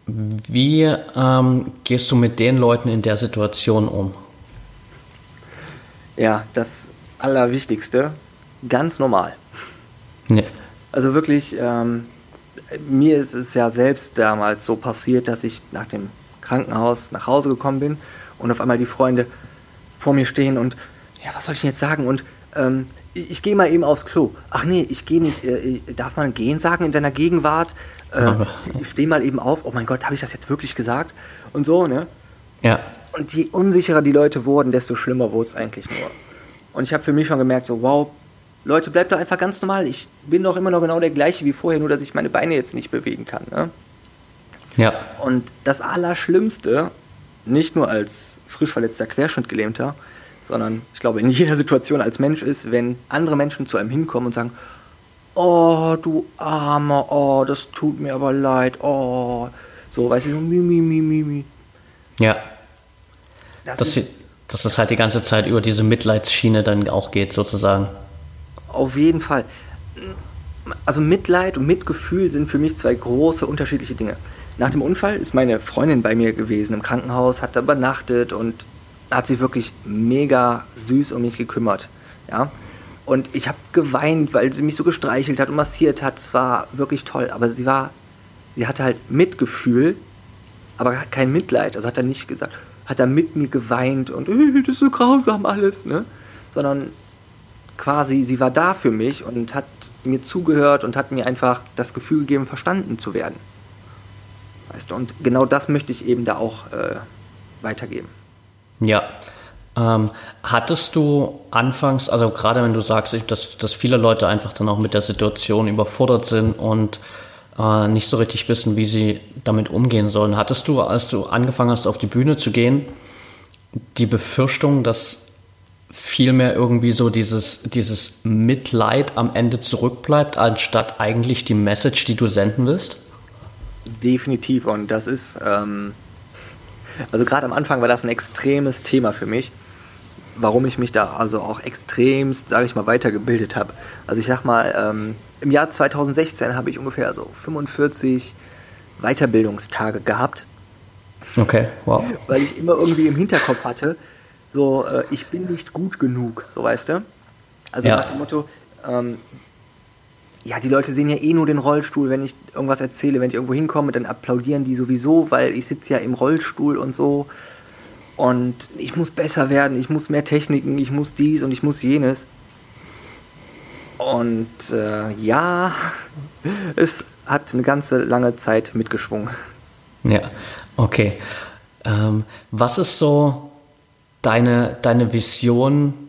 Wie ähm, gehst du mit den Leuten in der Situation um? Ja, das Allerwichtigste, ganz normal. Ja. Also wirklich, ähm, mir ist es ja selbst damals so passiert, dass ich nach dem Krankenhaus nach Hause gekommen bin und auf einmal die Freunde vor mir stehen und ja, was soll ich denn jetzt sagen? Und ähm, ich, ich gehe mal eben aufs Klo. Ach nee, ich gehe nicht. Äh, darf man gehen sagen in deiner Gegenwart? Äh, ich stehe mal eben auf. Oh mein Gott, habe ich das jetzt wirklich gesagt? Und so, ne? Ja. Und je unsicherer die Leute wurden, desto schlimmer wurde es eigentlich nur. Und ich habe für mich schon gemerkt, so, wow, Leute, bleibt doch einfach ganz normal. Ich bin doch immer noch genau der gleiche wie vorher, nur dass ich meine Beine jetzt nicht bewegen kann. Ne? Ja. Und das Allerschlimmste nicht nur als frisch verletzter Querschnittgelähmter, sondern ich glaube in jeder Situation als Mensch ist, wenn andere Menschen zu einem hinkommen und sagen, oh, du Armer, oh, das tut mir aber leid, oh, so, weiß ich, so, mi, mi, mi, mi, mi. Ja. Das dass, ist, dass das halt die ganze Zeit über diese Mitleidsschiene dann auch geht, sozusagen. Auf jeden Fall. Also Mitleid und Mitgefühl sind für mich zwei große unterschiedliche Dinge. Nach dem Unfall ist meine Freundin bei mir gewesen im Krankenhaus, hat da übernachtet und hat sich wirklich mega süß um mich gekümmert. Ja? Und ich habe geweint, weil sie mich so gestreichelt hat und massiert hat. Es war wirklich toll. Aber sie war, sie hatte halt Mitgefühl, aber kein Mitleid. Also hat er nicht gesagt, hat er mit mir geweint und das ist so grausam alles, ne? Sondern quasi, sie war da für mich und hat mir zugehört und hat mir einfach das Gefühl gegeben, verstanden zu werden. Weißt du, und genau das möchte ich eben da auch äh, weitergeben. Ja. Ähm, hattest du anfangs, also gerade wenn du sagst, dass, dass viele Leute einfach dann auch mit der Situation überfordert sind und äh, nicht so richtig wissen, wie sie damit umgehen sollen, hattest du, als du angefangen hast, auf die Bühne zu gehen, die Befürchtung, dass vielmehr irgendwie so dieses, dieses Mitleid am Ende zurückbleibt, anstatt eigentlich die Message, die du senden willst? Definitiv. Und das ist, ähm, also gerade am Anfang war das ein extremes Thema für mich, warum ich mich da also auch extremst, sage ich mal, weitergebildet habe. Also ich sag mal, ähm, im Jahr 2016 habe ich ungefähr so 45 Weiterbildungstage gehabt. Okay, wow. Weil ich immer irgendwie im Hinterkopf hatte, so, äh, ich bin nicht gut genug, so weißt du? Also ja. nach dem Motto, ähm, ja, die Leute sehen ja eh nur den Rollstuhl, wenn ich irgendwas erzähle, wenn ich irgendwo hinkomme, dann applaudieren die sowieso, weil ich sitze ja im Rollstuhl und so. Und ich muss besser werden, ich muss mehr Techniken, ich muss dies und ich muss jenes. Und äh, ja, es hat eine ganze lange Zeit mitgeschwungen. Ja, okay. Ähm, was ist so deine, deine Vision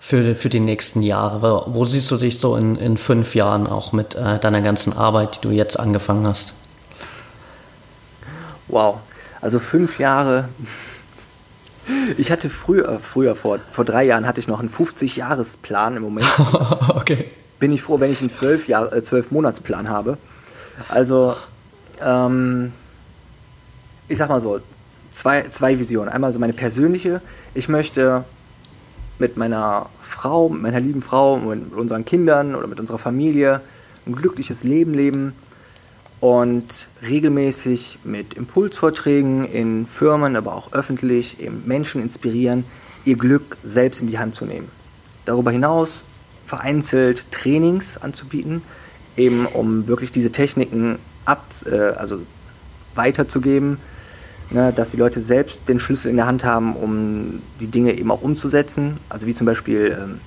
für, für die nächsten Jahre? Wo siehst du dich so in, in fünf Jahren auch mit äh, deiner ganzen Arbeit, die du jetzt angefangen hast? Wow, also fünf Jahre. Ich hatte früher, früher vor, vor drei Jahren hatte ich noch einen 50-Jahres-Plan im Moment. okay. Bin ich froh, wenn ich einen 12 Jahr, äh, 12 Monatsplan habe. Also, ähm, ich sag mal so, zwei, zwei Visionen. Einmal so meine persönliche. Ich möchte mit meiner Frau, mit meiner lieben Frau, mit unseren Kindern oder mit unserer Familie ein glückliches Leben leben und regelmäßig mit Impulsvorträgen in Firmen, aber auch öffentlich eben Menschen inspirieren, ihr Glück selbst in die Hand zu nehmen. Darüber hinaus vereinzelt Trainings anzubieten, eben um wirklich diese Techniken ab, äh, also weiterzugeben, ne, dass die Leute selbst den Schlüssel in der Hand haben, um die Dinge eben auch umzusetzen. Also wie zum Beispiel ähm,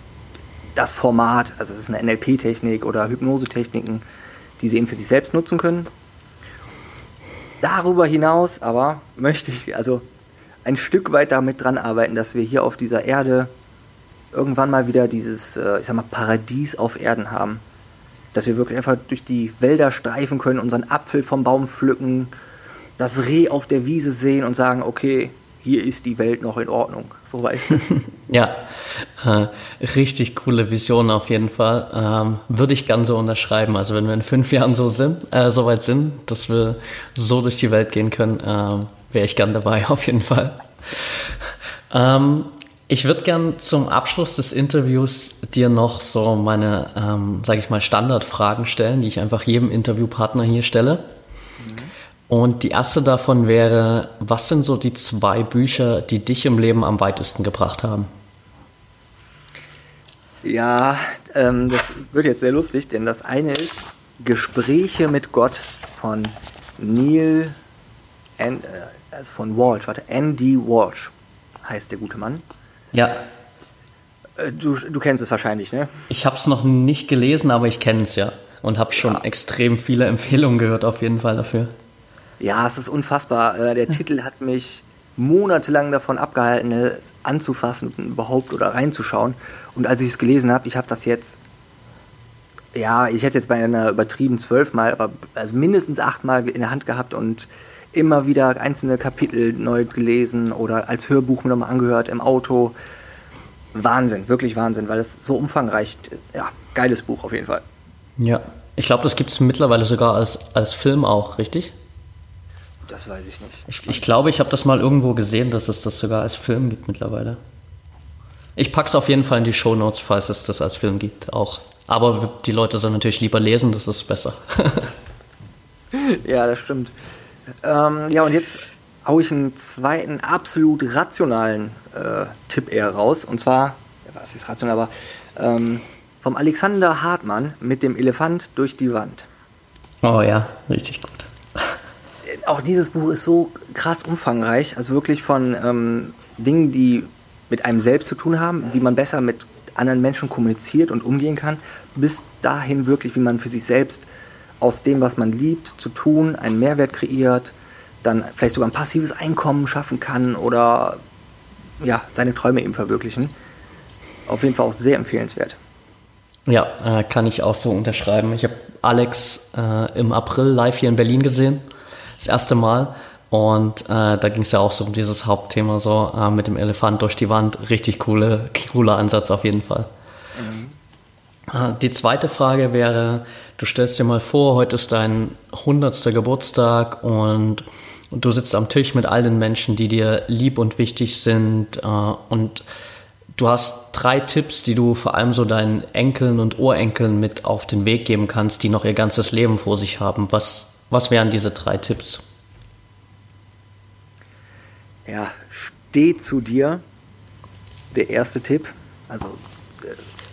das Format, also es ist eine NLP-Technik oder Hypnosetechniken, die sie eben für sich selbst nutzen können. Darüber hinaus aber möchte ich also ein Stück weit damit dran arbeiten, dass wir hier auf dieser Erde irgendwann mal wieder dieses, äh, ich sag mal, Paradies auf Erden haben. Dass wir wirklich einfach durch die Wälder streifen können, unseren Apfel vom Baum pflücken, das Reh auf der Wiese sehen und sagen, okay, hier ist die Welt noch in Ordnung. So weißt du. ja, äh, richtig coole Vision auf jeden Fall. Ähm, würde ich gern so unterschreiben. Also wenn wir in fünf Jahren so sind, äh, so weit sind, dass wir so durch die Welt gehen können, äh, wäre ich gern dabei auf jeden Fall. Ähm, ich würde gern zum Abschluss des Interviews dir noch so meine, ähm, sage ich mal, Standardfragen stellen, die ich einfach jedem Interviewpartner hier stelle. Und die erste davon wäre, was sind so die zwei Bücher, die dich im Leben am weitesten gebracht haben? Ja, ähm, das wird jetzt sehr lustig, denn das eine ist Gespräche mit Gott von Neil, and, äh, also von Walsh, warte, Andy Walsh heißt der gute Mann. Ja. Äh, du, du kennst es wahrscheinlich, ne? Ich habe es noch nicht gelesen, aber ich kenne es ja und habe schon ja. extrem viele Empfehlungen gehört auf jeden Fall dafür. Ja, es ist unfassbar. Äh, der Titel hat mich monatelang davon abgehalten, es anzufassen überhaupt oder reinzuschauen. Und als ich es gelesen habe, ich habe das jetzt, ja, ich hätte jetzt bei einer übertrieben zwölfmal, aber also mindestens achtmal in der Hand gehabt und immer wieder einzelne Kapitel neu gelesen oder als Hörbuch mir nochmal angehört im Auto. Wahnsinn, wirklich Wahnsinn, weil es so umfangreich, ja, geiles Buch auf jeden Fall. Ja, ich glaube, das gibt es mittlerweile sogar als, als Film auch, richtig? Das weiß ich nicht. Ich, ich glaube, ich habe das mal irgendwo gesehen, dass es das sogar als Film gibt mittlerweile. Ich packe es auf jeden Fall in die Show Notes, falls es das als Film gibt, auch. Aber die Leute sollen natürlich lieber lesen, das ist besser. ja, das stimmt. Ähm, ja, und jetzt haue ich einen zweiten absolut rationalen äh, Tipp eher raus. Und zwar, ja, was ist rational, aber ähm, vom Alexander Hartmann mit dem Elefant durch die Wand. Oh ja, richtig gut auch dieses Buch ist so krass umfangreich, also wirklich von ähm, Dingen, die mit einem selbst zu tun haben, wie man besser mit anderen Menschen kommuniziert und umgehen kann, bis dahin wirklich, wie man für sich selbst aus dem, was man liebt, zu tun, einen Mehrwert kreiert, dann vielleicht sogar ein passives Einkommen schaffen kann oder ja, seine Träume eben verwirklichen. Auf jeden Fall auch sehr empfehlenswert. Ja, äh, kann ich auch so unterschreiben. Ich habe Alex äh, im April live hier in Berlin gesehen das erste Mal. Und äh, da ging es ja auch so um dieses Hauptthema, so äh, mit dem Elefant durch die Wand. Richtig coole, cooler Ansatz auf jeden Fall. Mhm. Äh, die zweite Frage wäre, du stellst dir mal vor, heute ist dein 100. Geburtstag und, du sitzt am Tisch mit all den Menschen, die dir lieb und wichtig sind äh, und du hast drei Tipps, die du vor allem so deinen Enkeln und Urenkeln mit auf den Weg geben kannst, die noch ihr ganzes Leben vor sich haben. Was was wären diese drei Tipps? Ja, steh zu dir. Der erste Tipp. Also,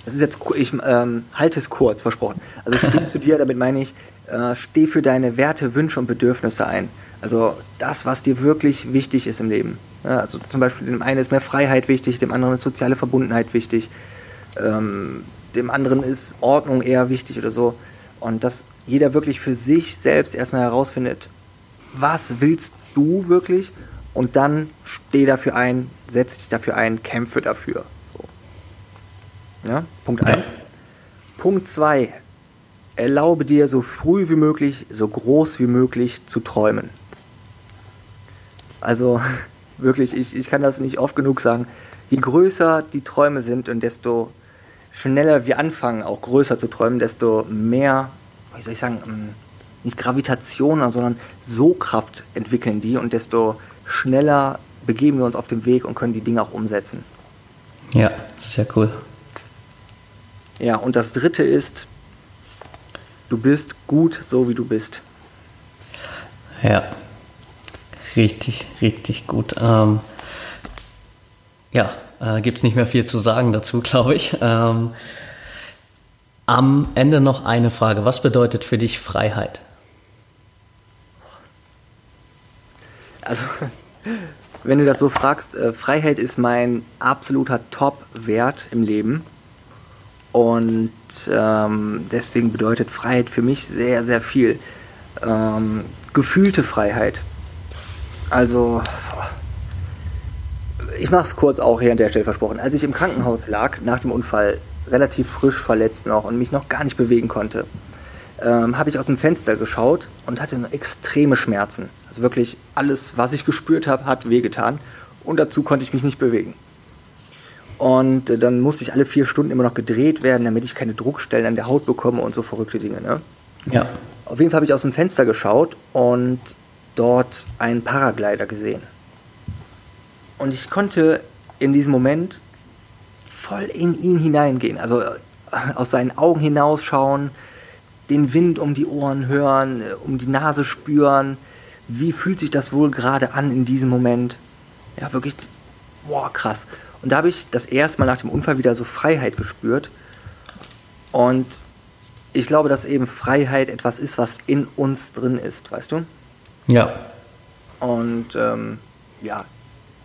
das ist jetzt, ich ähm, halte es kurz, versprochen. Also, steh zu dir, damit meine ich, äh, steh für deine Werte, Wünsche und Bedürfnisse ein. Also, das, was dir wirklich wichtig ist im Leben. Ja, also, zum Beispiel, dem einen ist mehr Freiheit wichtig, dem anderen ist soziale Verbundenheit wichtig. Ähm, dem anderen ist Ordnung eher wichtig oder so. Und dass jeder wirklich für sich selbst erstmal herausfindet, was willst du wirklich? Und dann steh dafür ein, setz dich dafür ein, kämpfe dafür. So. Ja, Punkt 1. Ja. Punkt 2. Erlaube dir so früh wie möglich, so groß wie möglich zu träumen. Also wirklich, ich, ich kann das nicht oft genug sagen. Je größer die Träume sind und desto schneller wir anfangen, auch größer zu träumen, desto mehr, wie soll ich sagen, ähm, nicht Gravitation, sondern So-Kraft entwickeln die und desto schneller begeben wir uns auf den Weg und können die Dinge auch umsetzen. Ja, sehr cool. Ja, und das dritte ist, du bist gut so, wie du bist. Ja, richtig, richtig gut. Ähm, ja, äh, gibt es nicht mehr viel zu sagen dazu, glaube ich. Ähm, am Ende noch eine Frage. Was bedeutet für dich Freiheit? Also, wenn du das so fragst, äh, Freiheit ist mein absoluter Top-Wert im Leben. Und ähm, deswegen bedeutet Freiheit für mich sehr, sehr viel. Ähm, gefühlte Freiheit. Also, ich mache es kurz auch hier an der Stelle versprochen. Als ich im Krankenhaus lag, nach dem Unfall, relativ frisch verletzt noch und mich noch gar nicht bewegen konnte, ähm, habe ich aus dem Fenster geschaut und hatte extreme Schmerzen. Also wirklich alles, was ich gespürt habe, hat wehgetan. Und dazu konnte ich mich nicht bewegen. Und äh, dann musste ich alle vier Stunden immer noch gedreht werden, damit ich keine Druckstellen an der Haut bekomme und so verrückte Dinge. Ne? Ja. Auf jeden Fall habe ich aus dem Fenster geschaut und dort einen Paraglider gesehen. Und ich konnte in diesem Moment voll in ihn hineingehen, also äh, aus seinen Augen hinausschauen, den Wind um die Ohren hören, äh, um die Nase spüren. Wie fühlt sich das wohl gerade an in diesem Moment? Ja, wirklich, boah, krass. Und da habe ich das erste Mal nach dem Unfall wieder so Freiheit gespürt. Und ich glaube, dass eben Freiheit etwas ist, was in uns drin ist, weißt du? Ja. Und ähm, ja,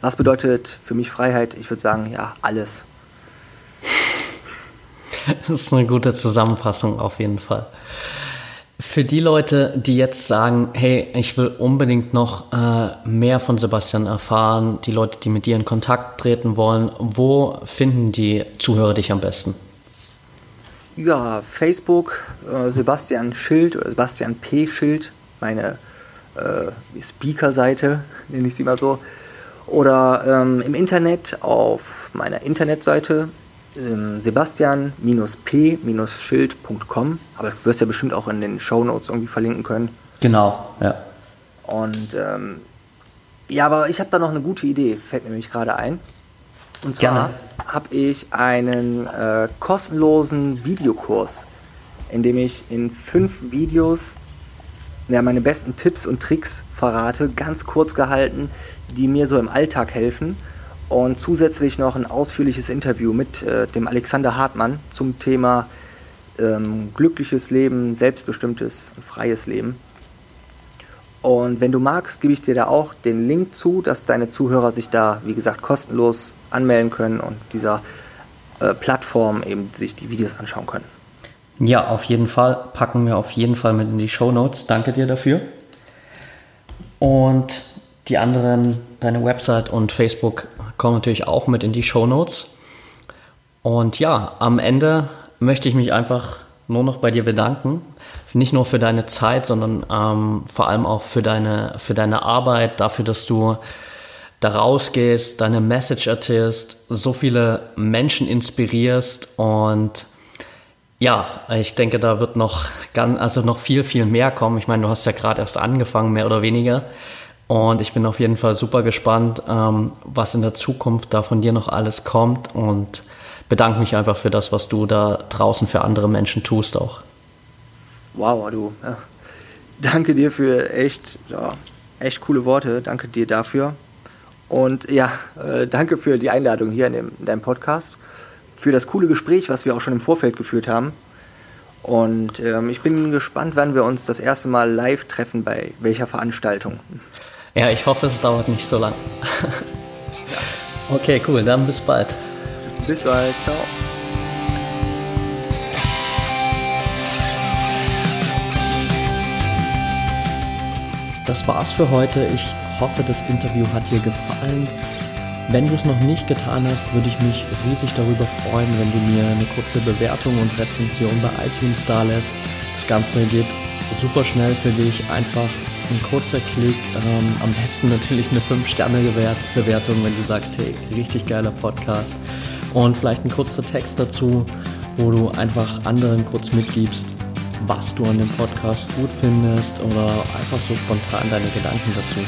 was bedeutet für mich Freiheit? Ich würde sagen, ja, alles. Das ist eine gute Zusammenfassung auf jeden Fall. Für die Leute, die jetzt sagen, hey, ich will unbedingt noch äh, mehr von Sebastian erfahren, die Leute, die mit dir in Kontakt treten wollen, wo finden die Zuhörer dich am besten? Ja, Facebook, äh, Sebastian Schild oder Sebastian P. Schild, meine äh, Speaker-Seite, nenne ich sie mal so oder ähm, im Internet auf meiner Internetseite sebastian-p-schild.com. Aber du wirst ja bestimmt auch in den Show Notes irgendwie verlinken können. Genau, ja. Und ähm, ja, aber ich habe da noch eine gute Idee, fällt mir nämlich gerade ein. Und zwar habe ich einen äh, kostenlosen Videokurs, in dem ich in fünf Videos ja, meine besten Tipps und Tricks verrate, ganz kurz gehalten, die mir so im Alltag helfen. Und zusätzlich noch ein ausführliches Interview mit äh, dem Alexander Hartmann zum Thema ähm, glückliches Leben, selbstbestimmtes, freies Leben. Und wenn du magst, gebe ich dir da auch den Link zu, dass deine Zuhörer sich da, wie gesagt, kostenlos anmelden können und dieser äh, Plattform eben sich die Videos anschauen können. Ja, auf jeden Fall. Packen wir auf jeden Fall mit in die Show Notes. Danke dir dafür. Und die anderen, deine Website und Facebook kommen natürlich auch mit in die Show Notes. Und ja, am Ende möchte ich mich einfach nur noch bei dir bedanken. Nicht nur für deine Zeit, sondern ähm, vor allem auch für deine, für deine Arbeit, dafür, dass du da rausgehst, deine Message erzählst, so viele Menschen inspirierst und ja, ich denke, da wird noch ganz, also noch viel, viel mehr kommen. Ich meine, du hast ja gerade erst angefangen, mehr oder weniger. Und ich bin auf jeden Fall super gespannt, ähm, was in der Zukunft da von dir noch alles kommt und bedanke mich einfach für das, was du da draußen für andere Menschen tust auch. Wow, du. Ja. Danke dir für echt, ja, echt coole Worte. Danke dir dafür. Und ja, äh, danke für die Einladung hier in, dem, in deinem Podcast für das coole Gespräch, was wir auch schon im Vorfeld geführt haben. Und ähm, ich bin gespannt, wann wir uns das erste Mal live treffen, bei welcher Veranstaltung. Ja, ich hoffe, es dauert nicht so lang. Okay, cool, dann bis bald. Bis bald, ciao. Das war's für heute. Ich hoffe, das Interview hat dir gefallen. Wenn du es noch nicht getan hast, würde ich mich riesig darüber freuen, wenn du mir eine kurze Bewertung und Rezension bei iTunes da lässt. Das Ganze geht super schnell für dich. Einfach ein kurzer Klick. Ähm, am besten natürlich eine 5-Sterne-Bewertung, wenn du sagst, hey, richtig geiler Podcast. Und vielleicht ein kurzer Text dazu, wo du einfach anderen kurz mitgibst, was du an dem Podcast gut findest oder einfach so spontan deine Gedanken dazu.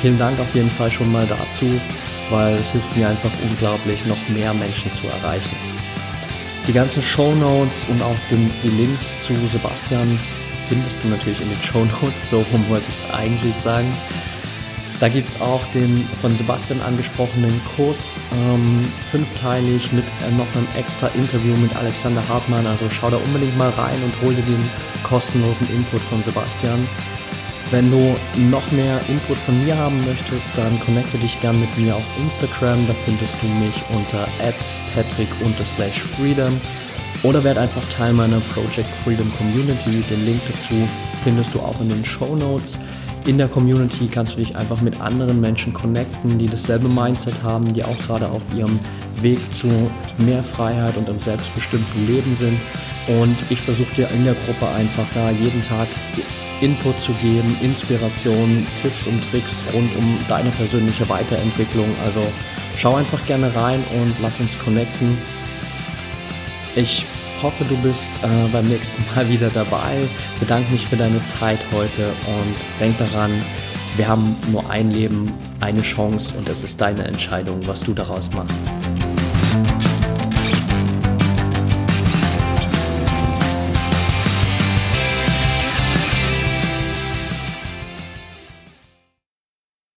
Vielen Dank auf jeden Fall schon mal dazu weil es hilft mir einfach unglaublich, noch mehr Menschen zu erreichen. Die ganzen Show Notes und auch den, die Links zu Sebastian findest du natürlich in den Show Notes, so rum wollte ich es eigentlich sagen. Da gibt es auch den von Sebastian angesprochenen Kurs, ähm, fünfteilig mit äh, noch einem extra Interview mit Alexander Hartmann. Also schau da unbedingt mal rein und hol dir den kostenlosen Input von Sebastian. Wenn du noch mehr Input von mir haben möchtest, dann connecte dich gern mit mir auf Instagram. Da findest du mich unter patrick-freedom oder werd einfach Teil meiner Project Freedom Community. Den Link dazu findest du auch in den Show Notes. In der Community kannst du dich einfach mit anderen Menschen connecten, die dasselbe Mindset haben, die auch gerade auf ihrem Weg zu mehr Freiheit und einem selbstbestimmten Leben sind. Und ich versuche dir in der Gruppe einfach da jeden Tag Input zu geben, Inspiration, Tipps und Tricks rund um deine persönliche Weiterentwicklung. Also schau einfach gerne rein und lass uns connecten. Ich hoffe, du bist äh, beim nächsten Mal wieder dabei. Bedanke mich für deine Zeit heute und denk daran, wir haben nur ein Leben, eine Chance und es ist deine Entscheidung, was du daraus machst.